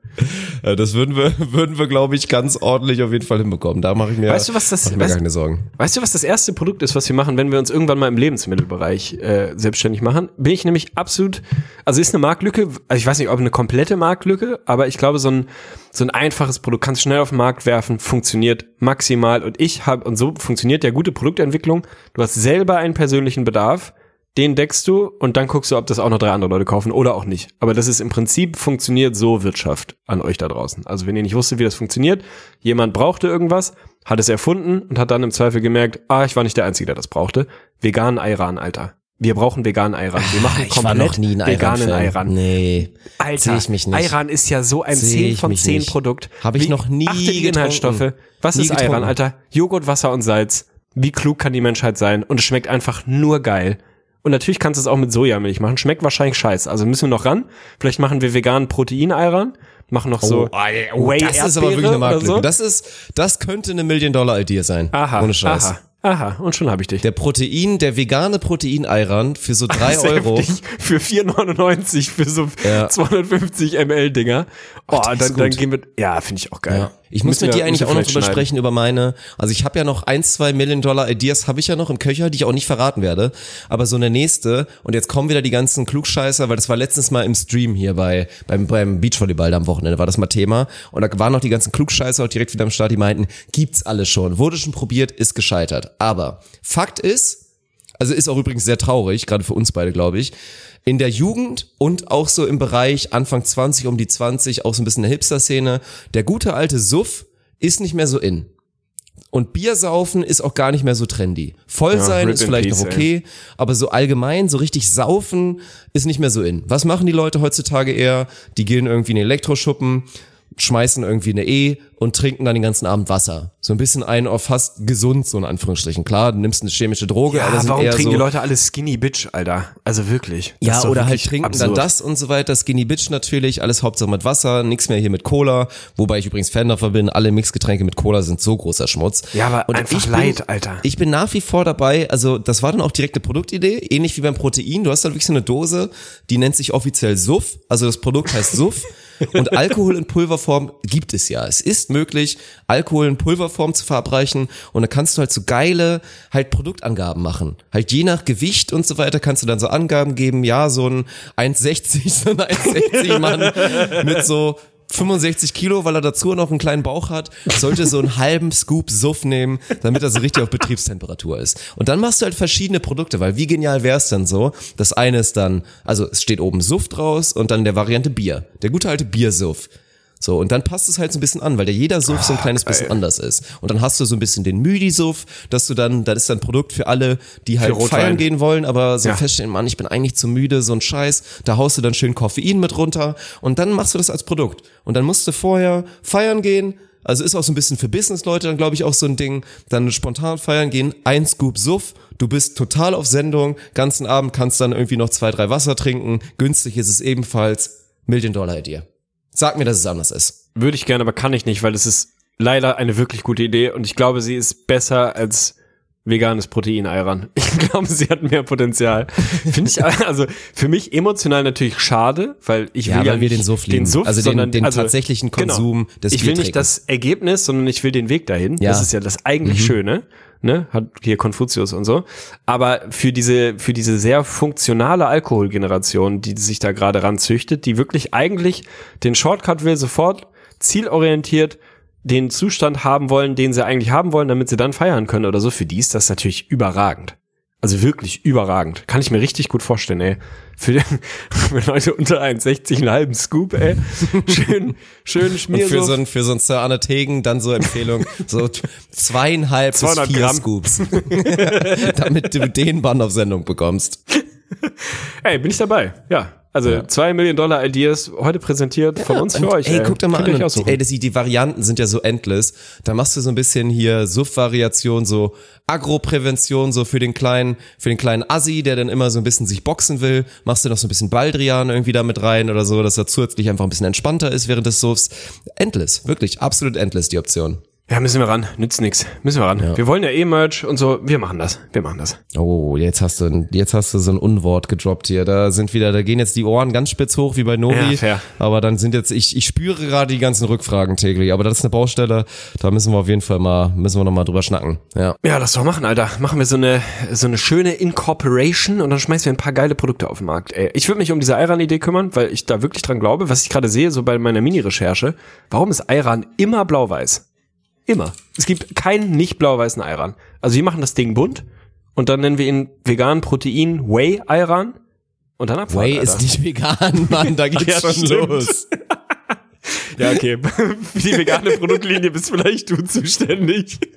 Äh, Das würden wir, würden wir, glaube ich, ganz ordentlich auf jeden Fall hinbekommen. Da mache ich mir, Weißt du, was das- mir weißt- gar keine Sorgen. Weißt du, was das erste Produkt ist, was wir machen, wenn wir uns irgendwann mal im Lebensmittelbereich äh, selbstständig machen? Bin ich nämlich absolut, also ist eine Marktlücke, also ich weiß nicht, ob eine komplette Marktlücke, aber ich glaube, so ein, so ein einfaches Produkt kannst schnell auf den Markt werfen, funktioniert maximal und ich habe, und so funktioniert ja gute Produktentwicklung, du hast selber einen persönlichen Bedarf, den deckst du und dann guckst du, ob das auch noch drei andere Leute kaufen oder auch nicht. Aber das ist im Prinzip funktioniert so Wirtschaft an euch da draußen. Also wenn ihr nicht wusstet, wie das funktioniert, jemand brauchte irgendwas, hat es erfunden und hat dann im Zweifel gemerkt, ah, ich war nicht der Einzige, der das brauchte. Veganen Ayran, Alter. Wir brauchen veganen Ayran. Wir machen Ah, ich komplett noch nie ein veganen. Ayran. Nee. Alter, Sehe ich mich nicht. Ayran ist ja so ein Sehe 10 ich von mich 10 nicht. Produkt. Hab ich Wie- noch nie Achte getrunken. Inhaltsstoffe. Was Nie ist Ayran, getrunken. Alter? Joghurt, Wasser und Salz. Wie klug kann die Menschheit sein? Und es schmeckt einfach nur geil. Und natürlich kannst du es auch mit Sojamilch machen. Schmeckt wahrscheinlich scheiße. Also müssen wir noch ran. Vielleicht machen wir veganen Protein-Ayran. Machen noch so oh, das ist aber wirklich eine Marktlücke. so. Das ist, das könnte eine Million-Dollar-Idee sein. Aha, Ohne Scheiß. aha, aha. Und schon habe ich dich. Der Protein, der vegane Protein-Ayran für so drei Euro. heftig. Für 4,99 für so Ja. 250 ml Dinger. Oh, ist dann, dann gehen wir, ja, finde ich auch geil. Ja. Ich muss mit dir eigentlich auch noch drüber schneiden. sprechen über meine, also ich habe ja noch ein, zwei Million Dollar Ideas habe ich ja noch im Köcher, die ich auch nicht verraten werde, aber so eine nächste und jetzt kommen wieder die ganzen Klugscheißer, weil das war letztens mal im Stream hier bei beim, beim Beachvolleyball am Wochenende war das mal Thema und da waren noch die ganzen Klugscheißer auch direkt wieder am Start, die meinten, gibt's alles schon, wurde schon probiert, ist gescheitert. Aber Fakt ist, also ist auch übrigens sehr traurig, gerade für uns beide, glaube ich. In der Jugend und auch so im Bereich Anfang 20, um die 20, auch so ein bisschen der Hipster-Szene, der gute alte Suff ist nicht mehr so in. Und Biersaufen ist auch gar nicht mehr so trendy. Voll Ja, sein rip ist vielleicht noch okay, aber so allgemein, so richtig saufen ist nicht mehr so in. Was machen die Leute heutzutage eher? Die gehen irgendwie in den Elektroschuppen, schmeißen irgendwie eine E und trinken dann den ganzen Abend Wasser. So ein bisschen ein auf fast gesund, so in Anführungsstrichen. Klar, du nimmst eine chemische Droge, Ja, aber warum eher trinken so, die Leute alle Skinny Bitch, Alter? Also wirklich. Ja, oder halt wirklich trinken absurd. dann das und so weiter. Skinny Bitch natürlich, alles Hauptsache mit Wasser, nichts mehr hier mit Cola. Wobei ich übrigens Fan davon bin, alle Mixgetränke mit Cola sind so großer Schmutz. Ja, aber einfach ich bin, leid, Alter. Ich bin nach wie vor dabei, also das war dann auch direkt eine Produktidee, ähnlich wie beim Protein. Du hast dann wirklich so eine Dose, die nennt sich offiziell Suff, also das Produkt heißt Suff. Und Alkohol in Pulverform gibt es ja. Es ist möglich, Alkohol in Pulverform zu verabreichen und da kannst du halt so geile halt Produktangaben machen. Halt je nach Gewicht und so weiter kannst du dann so Angaben geben, ja, so ein 1,60, so ein 1,60 Mann mit so 65 Kilo, weil er dazu noch einen kleinen Bauch hat, sollte so einen halben Scoop Suff nehmen, damit er so richtig auf Betriebstemperatur ist. Und dann machst du halt verschiedene Produkte, weil wie genial wäre es dann so? Das eine ist dann, also es steht oben Suff draus und dann der Variante Bier. Der gute alte Biersuff. So, und dann passt es halt so ein bisschen an, weil der jeder Suff so ein kleines bisschen anders ist. Und dann hast du so ein bisschen den Müdi-Suff, dass du dann, das ist dann ein Produkt für alle, die halt feiern gehen wollen, aber so Ja. feststellen, Mann, ich bin eigentlich zu müde, so ein Scheiß. Da haust du dann schön Koffein mit runter und dann machst du das als Produkt. Und dann musst du vorher feiern gehen, also ist auch so ein bisschen für Business-Leute dann, glaube ich, auch so ein Ding. Dann spontan feiern gehen, ein Scoop Suff, du bist total auf Sendung, ganzen Abend kannst dann irgendwie noch zwei, drei Wasser trinken, günstig ist es ebenfalls, Million-Dollar-Idee. Sag mir, dass es anders ist. Würde ich gerne, aber kann ich nicht, weil es ist leider eine wirklich gute Idee und ich glaube, sie ist besser als veganes Protein-Ayran. Ich glaube, sie hat mehr Potenzial. Finde ich, also für mich emotional natürlich schade, weil ich Ja, will ja weil wir den Suff den Suff, Also den- sondern den tatsächlichen Konsum des Ich will nicht das Ergebnis, sondern ich will den Weg dahin. Ja. Mhm. Das ist ja das eigentlich Schöne. Ne, hat hier Konfuzius und so. Aber für diese, für diese sehr funktionale Alkoholgeneration, die sich da gerade ranzüchtet, die wirklich eigentlich den Shortcut will, sofort zielorientiert den Zustand haben wollen, den sie eigentlich haben wollen, damit sie dann feiern können oder so, für die ist das natürlich überragend. Also wirklich überragend. Kann ich mir richtig gut vorstellen, ey. Für, für Leute unter 1,60 einen halben Scoop, ey. Schön, schön Und Schmier für so ein, für so ein Sir Arne Tegen dann so Empfehlung, so zweieinhalb bis 200 vier Gramm. Scoops. Damit du den Bann auf Sendung bekommst. Ey, bin ich dabei. Ja. Also zwei Millionen Dollar Ideas heute präsentiert von uns für euch. Ey, guck doch mal Könnt an. Ey, das, die Varianten sind ja so endless. Da machst du so ein bisschen hier Suff-Variation, so Agro-Prävention, so für den kleinen, für den kleinen Assi, der dann immer so ein bisschen sich boxen will. Machst du noch so ein bisschen Baldrian irgendwie da mit rein oder so, dass er zusätzlich einfach ein bisschen entspannter ist während des Suffs. Endless. Wirklich. Absolut endless, die Option. Ja, müssen wir ran. Nützt nix. Müssen wir ran. Wir wollen ja eh Merch und so. Wir machen das. Wir machen das. Oh, jetzt hast du, jetzt hast du so ein Unwort gedroppt hier. Da sind wieder, da gehen jetzt die Ohren ganz spitz hoch wie bei Nobi. Ja, fair. Aber dann sind jetzt, ich, ich spüre gerade die ganzen Rückfragen täglich. Aber das ist eine Baustelle. Da müssen wir auf jeden Fall mal, müssen wir noch mal drüber schnacken. Ja. Ja, lass doch machen, Alter. Machen wir so eine, so eine schöne Incorporation und dann schmeißen wir ein paar geile Produkte auf den Markt. Ey, ich würde mich um diese Ayran-Idee kümmern, weil ich da wirklich dran glaube, was ich gerade sehe, so bei meiner Mini-Recherche. Warum ist Ayran immer blau-weiß? Immer. Es gibt keinen nicht blau-weißen Ayran. Also wir machen das Ding bunt und dann nennen wir ihn vegan Protein Whey Ayran und dann Abfahrt, Whey Alter. ist nicht vegan, Mann, da geht's ja, schon stimmt. los. Ja, okay. Für die vegane Produktlinie bist vielleicht du zuständig.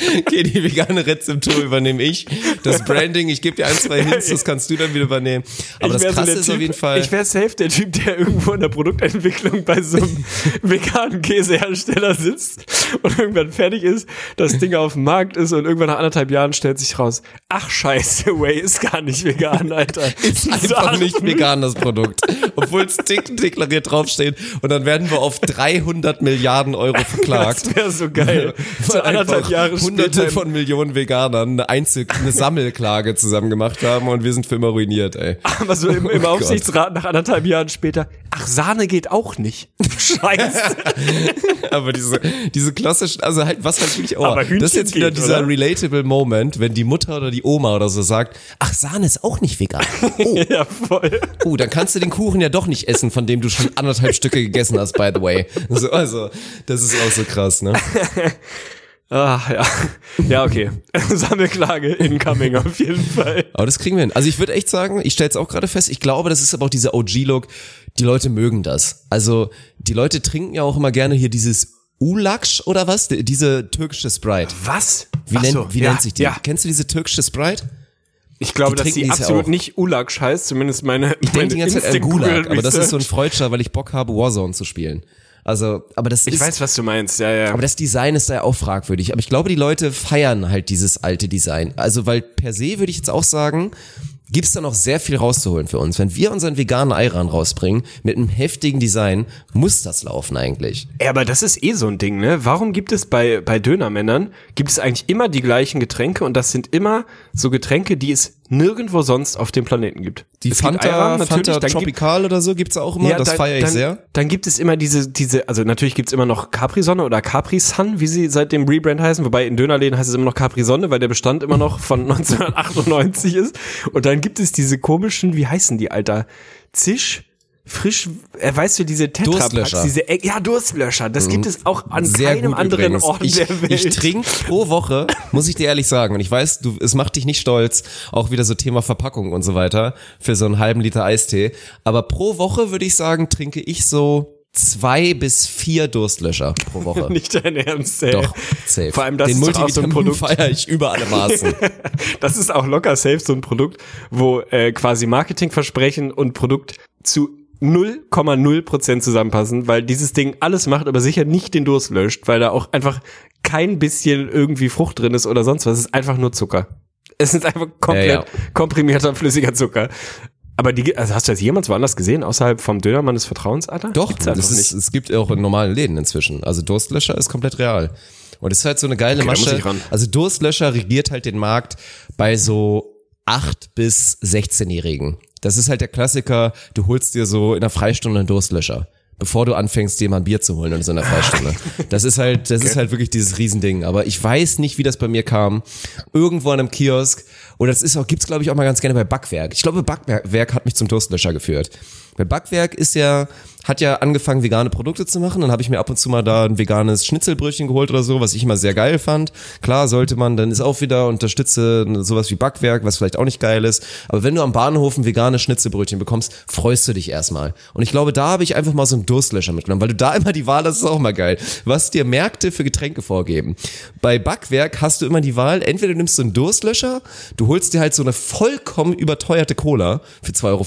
Okay, die vegane Rezeptur übernehme ich. Das Branding, ich gebe dir ein, zwei Hints, das kannst du dann wieder übernehmen. Aber das so Krasse der ist typ, auf jeden Fall. Ich wäre safe der Typ, der irgendwo in der Produktentwicklung bei so einem veganen Käsehersteller sitzt und irgendwann fertig ist, das Ding auf dem Markt ist und irgendwann nach anderthalb Jahren stellt sich raus, ach scheiße, Way ist gar nicht vegan, Alter. ist einfach nicht vegan, das Produkt. Obwohl es dick deklariert draufsteht. Und dann werden wir auf 300 Milliarden Euro verklagt. Das wäre so geil. So anderthalb Jahre Hunderte von Millionen Veganern eine, Einzel eine Sammelklage zusammen gemacht haben und wir sind für immer ruiniert, ey. Aber so im, im Oh Aufsichtsrat nach anderthalb Jahren später, ach, Sahne geht auch nicht. Scheiße. Aber diese, diese klassischen, also halt, was halt wirklich, oh, Aber Hühnchen das ist jetzt wieder geht, dieser oder? relatable Moment, wenn die Mutter oder die Oma oder so sagt, ach, Sahne ist auch nicht vegan. Oh, ja, voll. oh, dann kannst du den Kuchen ja doch nicht essen, von dem du schon anderthalb Stücke gegessen hast, by the way. So, also, das ist auch so krass, ne? Ah, ja. Ja, okay. Sammelklage incoming auf jeden Fall. Aber das kriegen wir hin. Also ich würde echt sagen, ich stelle es auch gerade fest, ich glaube, das ist aber auch dieser OG-Look, die Leute mögen das. Also die Leute trinken ja auch immer gerne hier dieses Ulaksch oder was? Die- Diese türkische Sprite. Was? Wie, nennt, so, wie ja, nennt sich die? Ja. Kennst du diese türkische Sprite? Ich glaube, Die dass sie ja absolut auch. nicht Ulak heißt, zumindest meine Ich denke die ganze Zeit an Gulag, aber das ist so ein Freudscher, weil ich Bock habe, Warzone zu spielen. Also, aber das Ich ist, weiß, was du meinst, ja, ja. aber das Design ist da ja auch fragwürdig. Aber ich glaube, die Leute feiern halt dieses alte Design. Also, weil per se würde ich jetzt auch sagen, gibt's da noch sehr viel rauszuholen für uns. Wenn wir unseren veganen Ayran rausbringen, mit einem heftigen Design, muss das laufen eigentlich. Ja, aber das ist eh so ein Ding, ne? Warum gibt es bei, bei Dönermännern, gibt es eigentlich immer die gleichen Getränke und das sind immer so Getränke, die es nirgendwo sonst auf dem Planeten gibt. Die Es gibt Fanta, Ayran, natürlich, Fanta dann gibt- Tropical oder so gibt's auch immer. das dann- feiere ich dann, sehr. Dann gibt es immer diese, diese, also natürlich gibt's immer noch Capri-Sonne oder Capri-Sun, wie sie seit dem Rebrand heißen, wobei in Dönerläden heißt es immer noch Capri-Sonne, weil der Bestand immer noch von 1998 ist. Und dann gibt es diese komischen, wie heißen die, Alter? Zisch? Frisch, äh, weißt du, diese Tetrapacks, diese, Eck- ja, Durstlöscher, das gibt es auch an Sehr keinem anderen übrigens. Ort ich, der Welt. Ich trinke pro Woche, muss ich dir ehrlich sagen, und ich weiß, du, es macht dich nicht stolz, auch wieder so Thema Verpackung und so weiter, für so einen halben Liter Eistee. Aber pro Woche würde ich sagen, trinke ich so zwei bis vier Durstlöscher pro Woche. Nicht dein Ernst, ey. Doch, safe. Vor allem das Den ist auch so ein Produkt. feiere ich über alle Maßen. Das ist auch locker safe so ein Produkt, wo äh, quasi Marketingversprechen und Produkt zu 0,0% zusammenpassen, weil dieses Ding alles macht, aber sicher nicht den Durst löscht, weil da auch einfach kein bisschen irgendwie Frucht drin ist oder sonst was. Es ist einfach nur Zucker. Es ist einfach komplett Ja, ja. komprimierter flüssiger Zucker. Aber die, also hast du das jemals woanders gesehen, außerhalb vom Dönermann des Vertrauens, Alter? Doch, Gibt's das ist, es gibt auch in normalen Läden inzwischen. Also Durstlöscher ist komplett real. Und es ist halt so eine geile Okay, Masche. Also Durstlöscher regiert halt den Markt bei so 8 bis 16-Jährigen. Das ist halt der Klassiker, du holst dir so in der Freistunde einen Durstlöscher, bevor du anfängst, dir mal ein Bier zu holen in so einer Freistunde. Das ist halt, das ist halt wirklich dieses Riesending. Aber ich weiß nicht, wie das bei mir kam. Irgendwo an einem Kiosk. Oder das ist auch, gibt's glaube ich auch mal ganz gerne bei Backwerk. Ich glaube, Backwerk hat mich zum Durstlöscher geführt. Bei Backwerk ist ja, hat ja angefangen, vegane Produkte zu machen. Dann habe ich mir ab und zu mal da ein veganes Schnitzelbrötchen geholt oder so, was ich immer sehr geil fand. Klar, sollte man, dann ist auch wieder unterstütze sowas wie Backwerk, was vielleicht auch nicht geil ist. Aber wenn du am Bahnhof ein veganes Schnitzelbrötchen bekommst, freust du dich erstmal. Und ich glaube, da habe ich einfach mal so einen Durstlöscher mitgenommen, weil du da immer die Wahl hast, ist auch mal geil. Was dir Märkte für Getränke vorgeben. Bei Backwerk hast du immer die Wahl, entweder du nimmst so einen Durstlöscher, du holst dir halt so eine vollkommen überteuerte Cola für 2,50 Euro,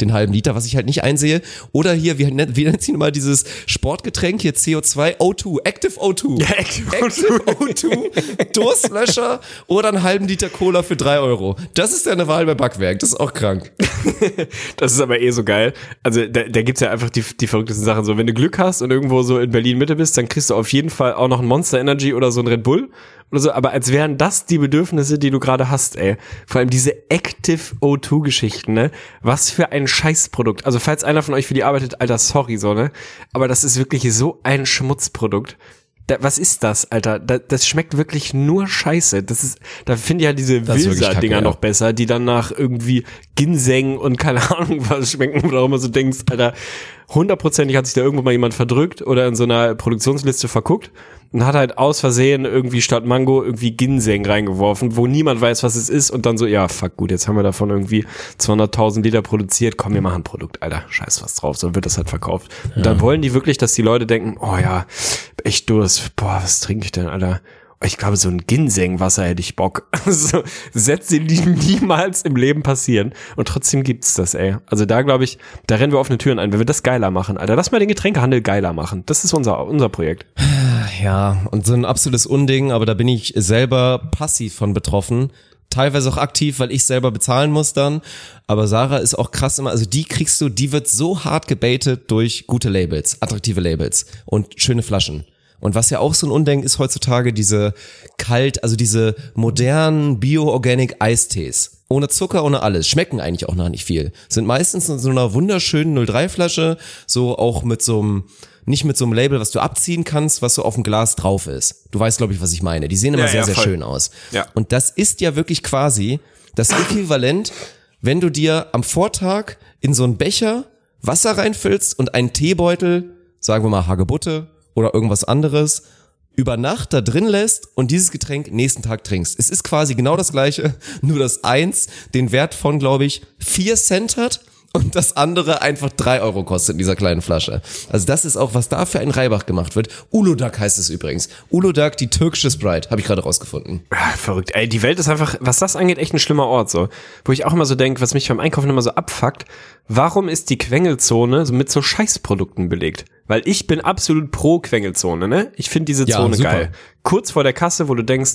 den halben Liter, was ich halt nicht einsehe. Oder hier, wie, wie nennt sie mal dieses Sportgetränk hier, CO2, O2, Active O2. Ja, Active Active O2, Durstlöscher oder einen halben Liter Cola für 3 Euro. Das ist deine Wahl bei Backwerk, das ist auch krank. Das ist aber eh so geil. Also da, da gibt's ja einfach die, die verrücktesten Sachen. So, wenn du Glück hast und irgendwo so in Berlin Mitte bist, dann kriegst du auf jeden Fall auch noch ein Monster Energy oder so ein Red Bull oder so. Aber als wären das die Bedürfnisse, die du gerade hast, ey. Vor allem diese Active O2-Geschichten, ne? Was für ein Scheißprodukt. Also falls einer von euch für die arbeitet, Alter, sorry, so, ne? Aber das ist wirklich so ein Schmutzprodukt. Da, was ist das, Alter? Da, das schmeckt wirklich nur Scheiße. Das ist, da finde ich ja diese Wilsa-Dinger ja. noch besser, die dann nach irgendwie Ginseng und keine Ahnung was schmecken, wo du auch immer so denkst, Alter, hundertprozentig hat sich da irgendwo mal jemand verdrückt oder in so einer Produktionsliste verguckt und hat halt aus Versehen irgendwie statt Mango irgendwie Ginseng reingeworfen, wo niemand weiß, was es ist und dann so, ja, fuck, gut, jetzt haben wir davon irgendwie 200.000 Liter produziert, komm, wir machen ein Produkt, Alter, scheiß was drauf, so wird das halt verkauft. Und dann wollen die wirklich, dass die Leute denken, oh ja, echt Durst, boah, was trinke ich denn, Alter? Ich glaube, so ein Ginsengwasser hätte ich Bock. so Sätze, die niemals im Leben passieren. Und trotzdem gibt's das, ey. Also da glaube ich, da rennen wir offene Türen ein, wenn wir das geiler machen, Alter. Lass mal den Getränkehandel geiler machen. Das ist unser, unser Projekt. Ja, und so ein absolutes Unding, aber da bin ich selber passiv von betroffen. Teilweise auch aktiv, weil ich selber bezahlen muss dann. Aber Sarah ist auch krass immer, also die kriegst du, die wird so hart gebaitet durch gute Labels, attraktive Labels und schöne Flaschen. Und was ja auch so ein Undenken ist heutzutage, diese kalt, also diese modernen Bio-Organic Eistees. Ohne Zucker, ohne alles. Schmecken eigentlich auch noch nicht viel. Sind meistens in so einer wunderschönen 03-Flasche, so auch mit so einem, nicht mit so einem Label, was du abziehen kannst, was so auf dem Glas drauf ist. Du weißt, glaube ich, was ich meine. Die sehen immer Ja, sehr, ja, sehr schön aus. Ja. Und das ist ja wirklich quasi das Äquivalent, wenn du dir am Vortag in so einen Becher Wasser reinfüllst und einen Teebeutel, sagen wir mal Hagebutte oder irgendwas anderes, über Nacht da drin lässt und dieses Getränk nächsten Tag trinkst. Es ist quasi genau das gleiche, nur dass eins den Wert von, glaube ich, vier Cent hat und das andere einfach drei Euro kostet in dieser kleinen Flasche. Also das ist auch, was da für ein Reibach gemacht wird. Uludag heißt es übrigens. Uludag, die türkische Sprite, habe ich gerade rausgefunden. Ah, verrückt. Ey, die Welt ist einfach, was das angeht, echt ein schlimmer Ort, so. Wo ich auch immer so denke, was mich beim Einkaufen immer so abfuckt, warum ist die Quengelzone mit so Scheißprodukten belegt? Weil ich bin absolut pro Quengelzone, ne? Ich finde diese Ja, Zone super. geil. Kurz vor der Kasse, wo du denkst,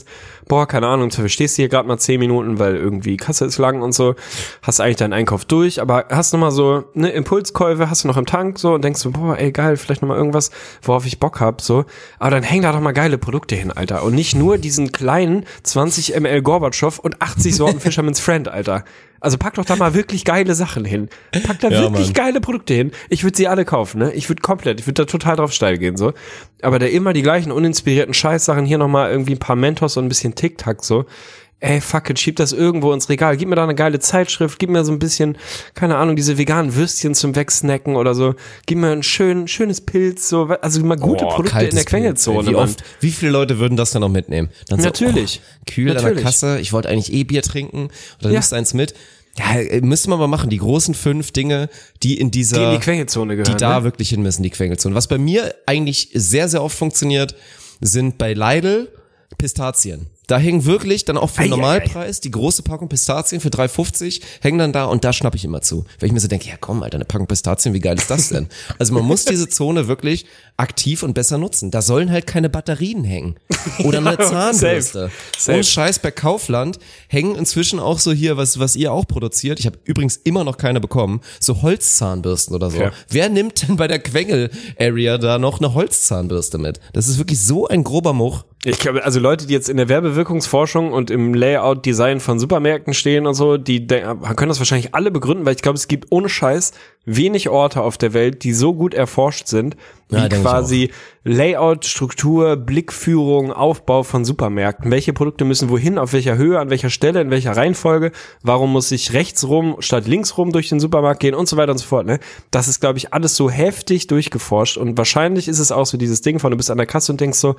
boah, keine Ahnung, du stehst hier gerade mal zehn Minuten, weil irgendwie Kasse ist lang und so, hast eigentlich deinen Einkauf durch, aber hast noch mal so, ne, Impulskäufe hast du noch im Tank, so, und denkst so, boah, ey, geil, vielleicht noch mal irgendwas, worauf ich Bock hab, so. Aber dann häng da doch mal geile Produkte hin, Alter. Und nicht nur diesen kleinen 20 ml Gorbatschow und 80 Sorten Fisherman's Friend, Alter. Also pack doch da mal wirklich geile Sachen hin. Pack da Ja, wirklich Mann. geile Produkte hin. Ich würde sie alle kaufen, ne? Ich würde komplett, ich würde da total drauf steil gehen, so. Aber da immer die gleichen uninspirierten Scheißsachen, hier nochmal irgendwie ein paar Mentos und ein bisschen Tic-Tac, so. Ey, fuck it, schieb das irgendwo ins Regal. Gib mir da eine geile Zeitschrift, gib mir so ein bisschen, keine Ahnung, diese veganen Würstchen zum Wegsnacken oder so. Gib mir ein schön, schönes Pilz, so, also mal gute Boah, Produkte in der. Quengelzone, Wie oft, wie viele Leute würden das dann noch mitnehmen? Dann Natürlich. oh, kühl an Natürlich. der Kasse, ich wollte eigentlich eh Bier trinken und dann Ja. nimmst du eins mit. Ja, äh, müsste man mal machen, die großen fünf Dinge, die in dieser, Die in die Quengelzone gehören. die da ne? wirklich hin müssen, die Quengelzone. Was bei mir eigentlich sehr, sehr oft funktioniert, sind bei Lidl Pistazien. Da hängen wirklich dann auch für den Ei, ei, ei. Normalpreis die große Packung Pistazien für 3,50 hängen dann da und da schnapp ich immer zu. Weil ich mir so denke, ja komm, Alter, eine Packung Pistazien, wie geil ist das denn? Also man muss diese Zone wirklich aktiv und besser nutzen. Da sollen halt keine Batterien hängen. Oder eine Zahnbürste. Und Scheiß bei Kaufland hängen inzwischen auch so hier, was, was ihr auch produziert. Ich habe übrigens immer noch keine bekommen. So Holzzahnbürsten oder so. Ja. Wer nimmt denn bei der Quengel-Area da noch eine Holzzahnbürste mit? Das ist wirklich so ein grober Much. Ich glaube, also Leute, die jetzt in der Werbewirkungsforschung und im Layout-Design von Supermärkten stehen und so, die können das wahrscheinlich alle begründen, weil ich glaube, es gibt ohne Scheiß wenig Orte auf der Welt, die so gut erforscht sind, wie Ja, quasi Layout, Struktur, Blickführung, Aufbau von Supermärkten. Welche Produkte müssen wohin, auf welcher Höhe, an welcher Stelle, in welcher Reihenfolge? Warum muss ich rechts rum statt links rum durch den Supermarkt gehen und so weiter und so fort. Ne? Das ist, glaube ich, alles so heftig durchgeforscht und wahrscheinlich ist es auch so dieses Ding von, du bist an der Kasse und denkst so,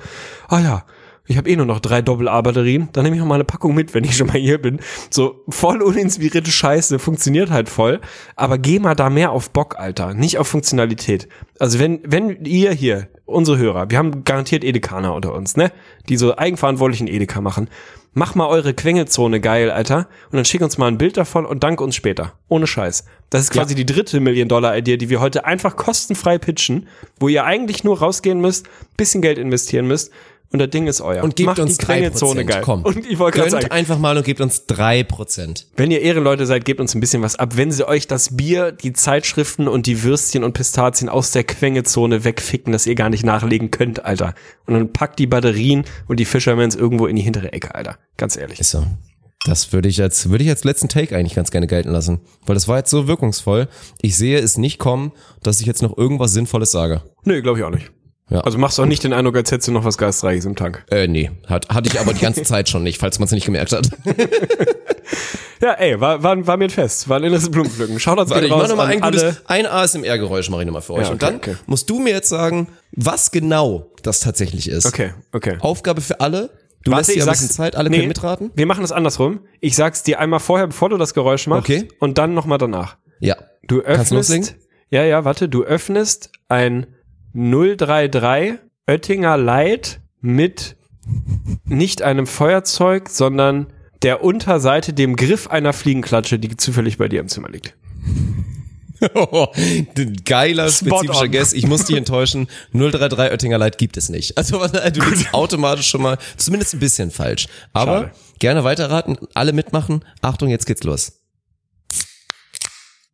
ah ja, ich habe eh nur noch drei Doppel-A-Batterien, dann nehme ich noch mal eine Packung mit, wenn ich schon mal hier bin. So voll uninspirierte Scheiße, funktioniert halt voll, aber geh mal da mehr auf Bock, Alter, nicht auf Funktionalität. Also wenn, wenn ihr hier, unsere Hörer, wir haben garantiert Edekaner unter uns, ne, die so eigenverantwortlichen Edeka machen, mach mal eure Quengelzone geil, Alter, und dann schick uns mal ein Bild davon und dank uns später. Ohne Scheiß. Das ist quasi die dritte Million-Dollar-Idee, die wir heute einfach kostenfrei pitchen, wo ihr eigentlich nur rausgehen müsst, bisschen Geld investieren müsst und das Ding ist euer. Und gebt Macht uns die Quengelzone 3%. geil. Komm. Und ich wollte gerade sagen, einfach mal und gebt uns 3%. wenn ihr Ehrenleute seid, gebt uns ein bisschen was ab. Wenn sie euch das Bier, die Zeitschriften und die Würstchen und Pistazien aus der Quengelzone wegficken, dass ihr gar nicht nachlegen könnt, Alter. Und dann packt die Batterien und die Fishermans irgendwo in die hintere Ecke, Alter. Ganz ehrlich. Ist so. Das würde ich als, würde ich als letzten Take eigentlich ganz gerne gelten lassen. Weil das war jetzt so wirkungsvoll. Ich sehe es nicht kommen, dass ich jetzt noch irgendwas Sinnvolles sage. Nö, glaube ich auch nicht. Ja. Also machst du auch nicht den Eindruck, als hättest du noch was Geistreiches im Tank. Äh, nee. Hat, hatte ich aber die ganze Zeit schon nicht, falls man es nicht gemerkt hat. Ja, ey, war, war, war mir ein Fest. War ein inneres Blumenpflücken. Schaut uns Warte, ich mach nochmal ein gutes, alle. ein ASMR-Geräusch mache ich nochmal für euch. Ja, Und okay, dann okay. musst du mir jetzt sagen, was genau das tatsächlich ist. Okay, okay. Aufgabe für alle. Du lässt dir ein bisschen Zeit, alle nee, können mitraten. Wir machen es andersrum. Ich sag's dir einmal vorher, bevor du das Geräusch machst. Okay. Und dann nochmal danach. Ja. Du Kannst du öffnest. loslegen? Ja, ja, warte. Du öffnest ein 033 Oettinger Light mit nicht einem Feuerzeug, sondern der Unterseite, dem Griff einer Fliegenklatsche, die zufällig bei dir im Zimmer liegt. Geiler, Spot spezifischer on. Guess. Ich muss dich enttäuschen. 033 Oettinger Light gibt es nicht. Also du liegst automatisch schon mal zumindest ein bisschen falsch. Aber Schade. gerne weiterraten, alle mitmachen. Achtung, jetzt geht's los.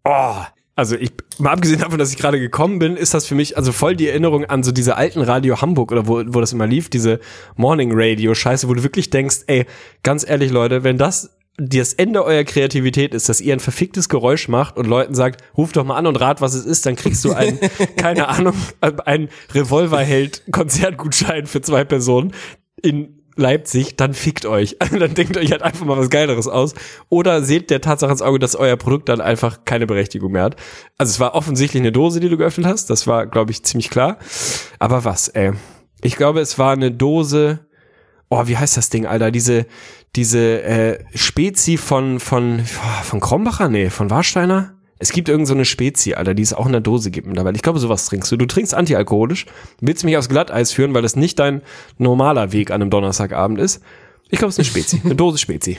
Oh, also ich, mal abgesehen davon, dass ich gerade gekommen bin, ist das für mich also voll die Erinnerung an so diese alten Radio Hamburg oder wo, wo das immer lief, diese Morning Radio Scheiße, wo du wirklich denkst, ey, ganz ehrlich Leute, wenn das das Ende eurer Kreativität ist, dass ihr ein verficktes Geräusch macht und Leuten sagt, ruf doch mal an und rat, was es ist, dann kriegst du einen, keine Ahnung, einen Revolverheld-Konzertgutschein für zwei Personen in Leipzig, dann fickt euch. dann denkt euch halt einfach mal was Geileres aus. Oder seht der Tatsache ins Auge, dass euer Produkt dann einfach keine Berechtigung mehr hat. Also es war offensichtlich eine Dose, die du geöffnet hast. Das war, glaube ich, ziemlich klar. Aber was, ey? Ich glaube, es war eine Dose. Oh, wie heißt das Ding, Alter? Diese, diese äh, Spezi von, von, von Krombacher? Nee, von Warsteiner? Es gibt irgend so eine Spezi, Alter, die es auch in der Dose gibt mittlerweile. Ich glaube, sowas trinkst du. Du trinkst antialkoholisch, willst mich aufs Glatteis führen, weil das nicht dein normaler Weg an einem Donnerstagabend ist. Ich glaube, es ist eine Spezi, eine Dose Spezi.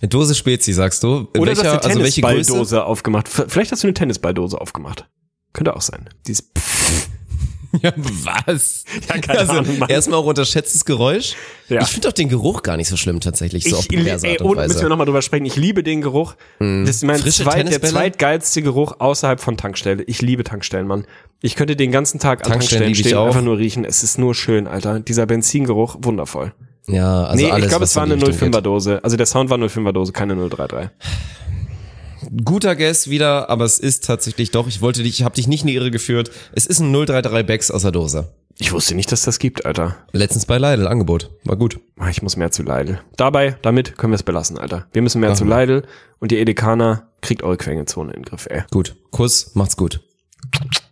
Eine Dose Spezi, sagst du? In Oder du hast welcher, eine also welche Größe? Tennisballdose aufgemacht. Vielleicht hast du eine Tennisballdose aufgemacht. Könnte auch sein. Dieses Ja, was? Ja, keine also, Ahnung, Mann. erstmal auch unterschätztes Geräusch. Ja. Ich finde auch den Geruch gar nicht so schlimm tatsächlich, so auf ich, perverse ey, Art und und müssen wir Weise. nochmal drüber sprechen. Ich liebe den Geruch. Das ist mein zweit, der zweitgeilste Geruch außerhalb von Tankstelle. Ich liebe Tankstellen, Mann. Ich könnte den ganzen Tag an Tankstellen Tankstellen stehen, auch. einfach nur riechen. Es ist nur schön, Alter. Dieser Benzingeruch, wundervoll. Ja, also nee, alles, ich glaube, es war in eine die Richtung 05er Dose. Also der Sound war 05er Dose, keine 033. Guter Guess wieder, aber es ist tatsächlich doch, ich wollte dich, ich habe dich nicht in die Irre geführt. Es ist ein 033 Becks aus der Dose. Ich wusste nicht, dass das gibt, Alter. Letztens bei Lidl, Angebot. War gut. Ah, Ich muss mehr zu Lidl. Dabei, damit können wir es belassen, Alter. Wir müssen mehr zu wir. Lidl und die Edekaner kriegt eure Quengezone in den Griff, ey. Gut. Kuss, macht's gut.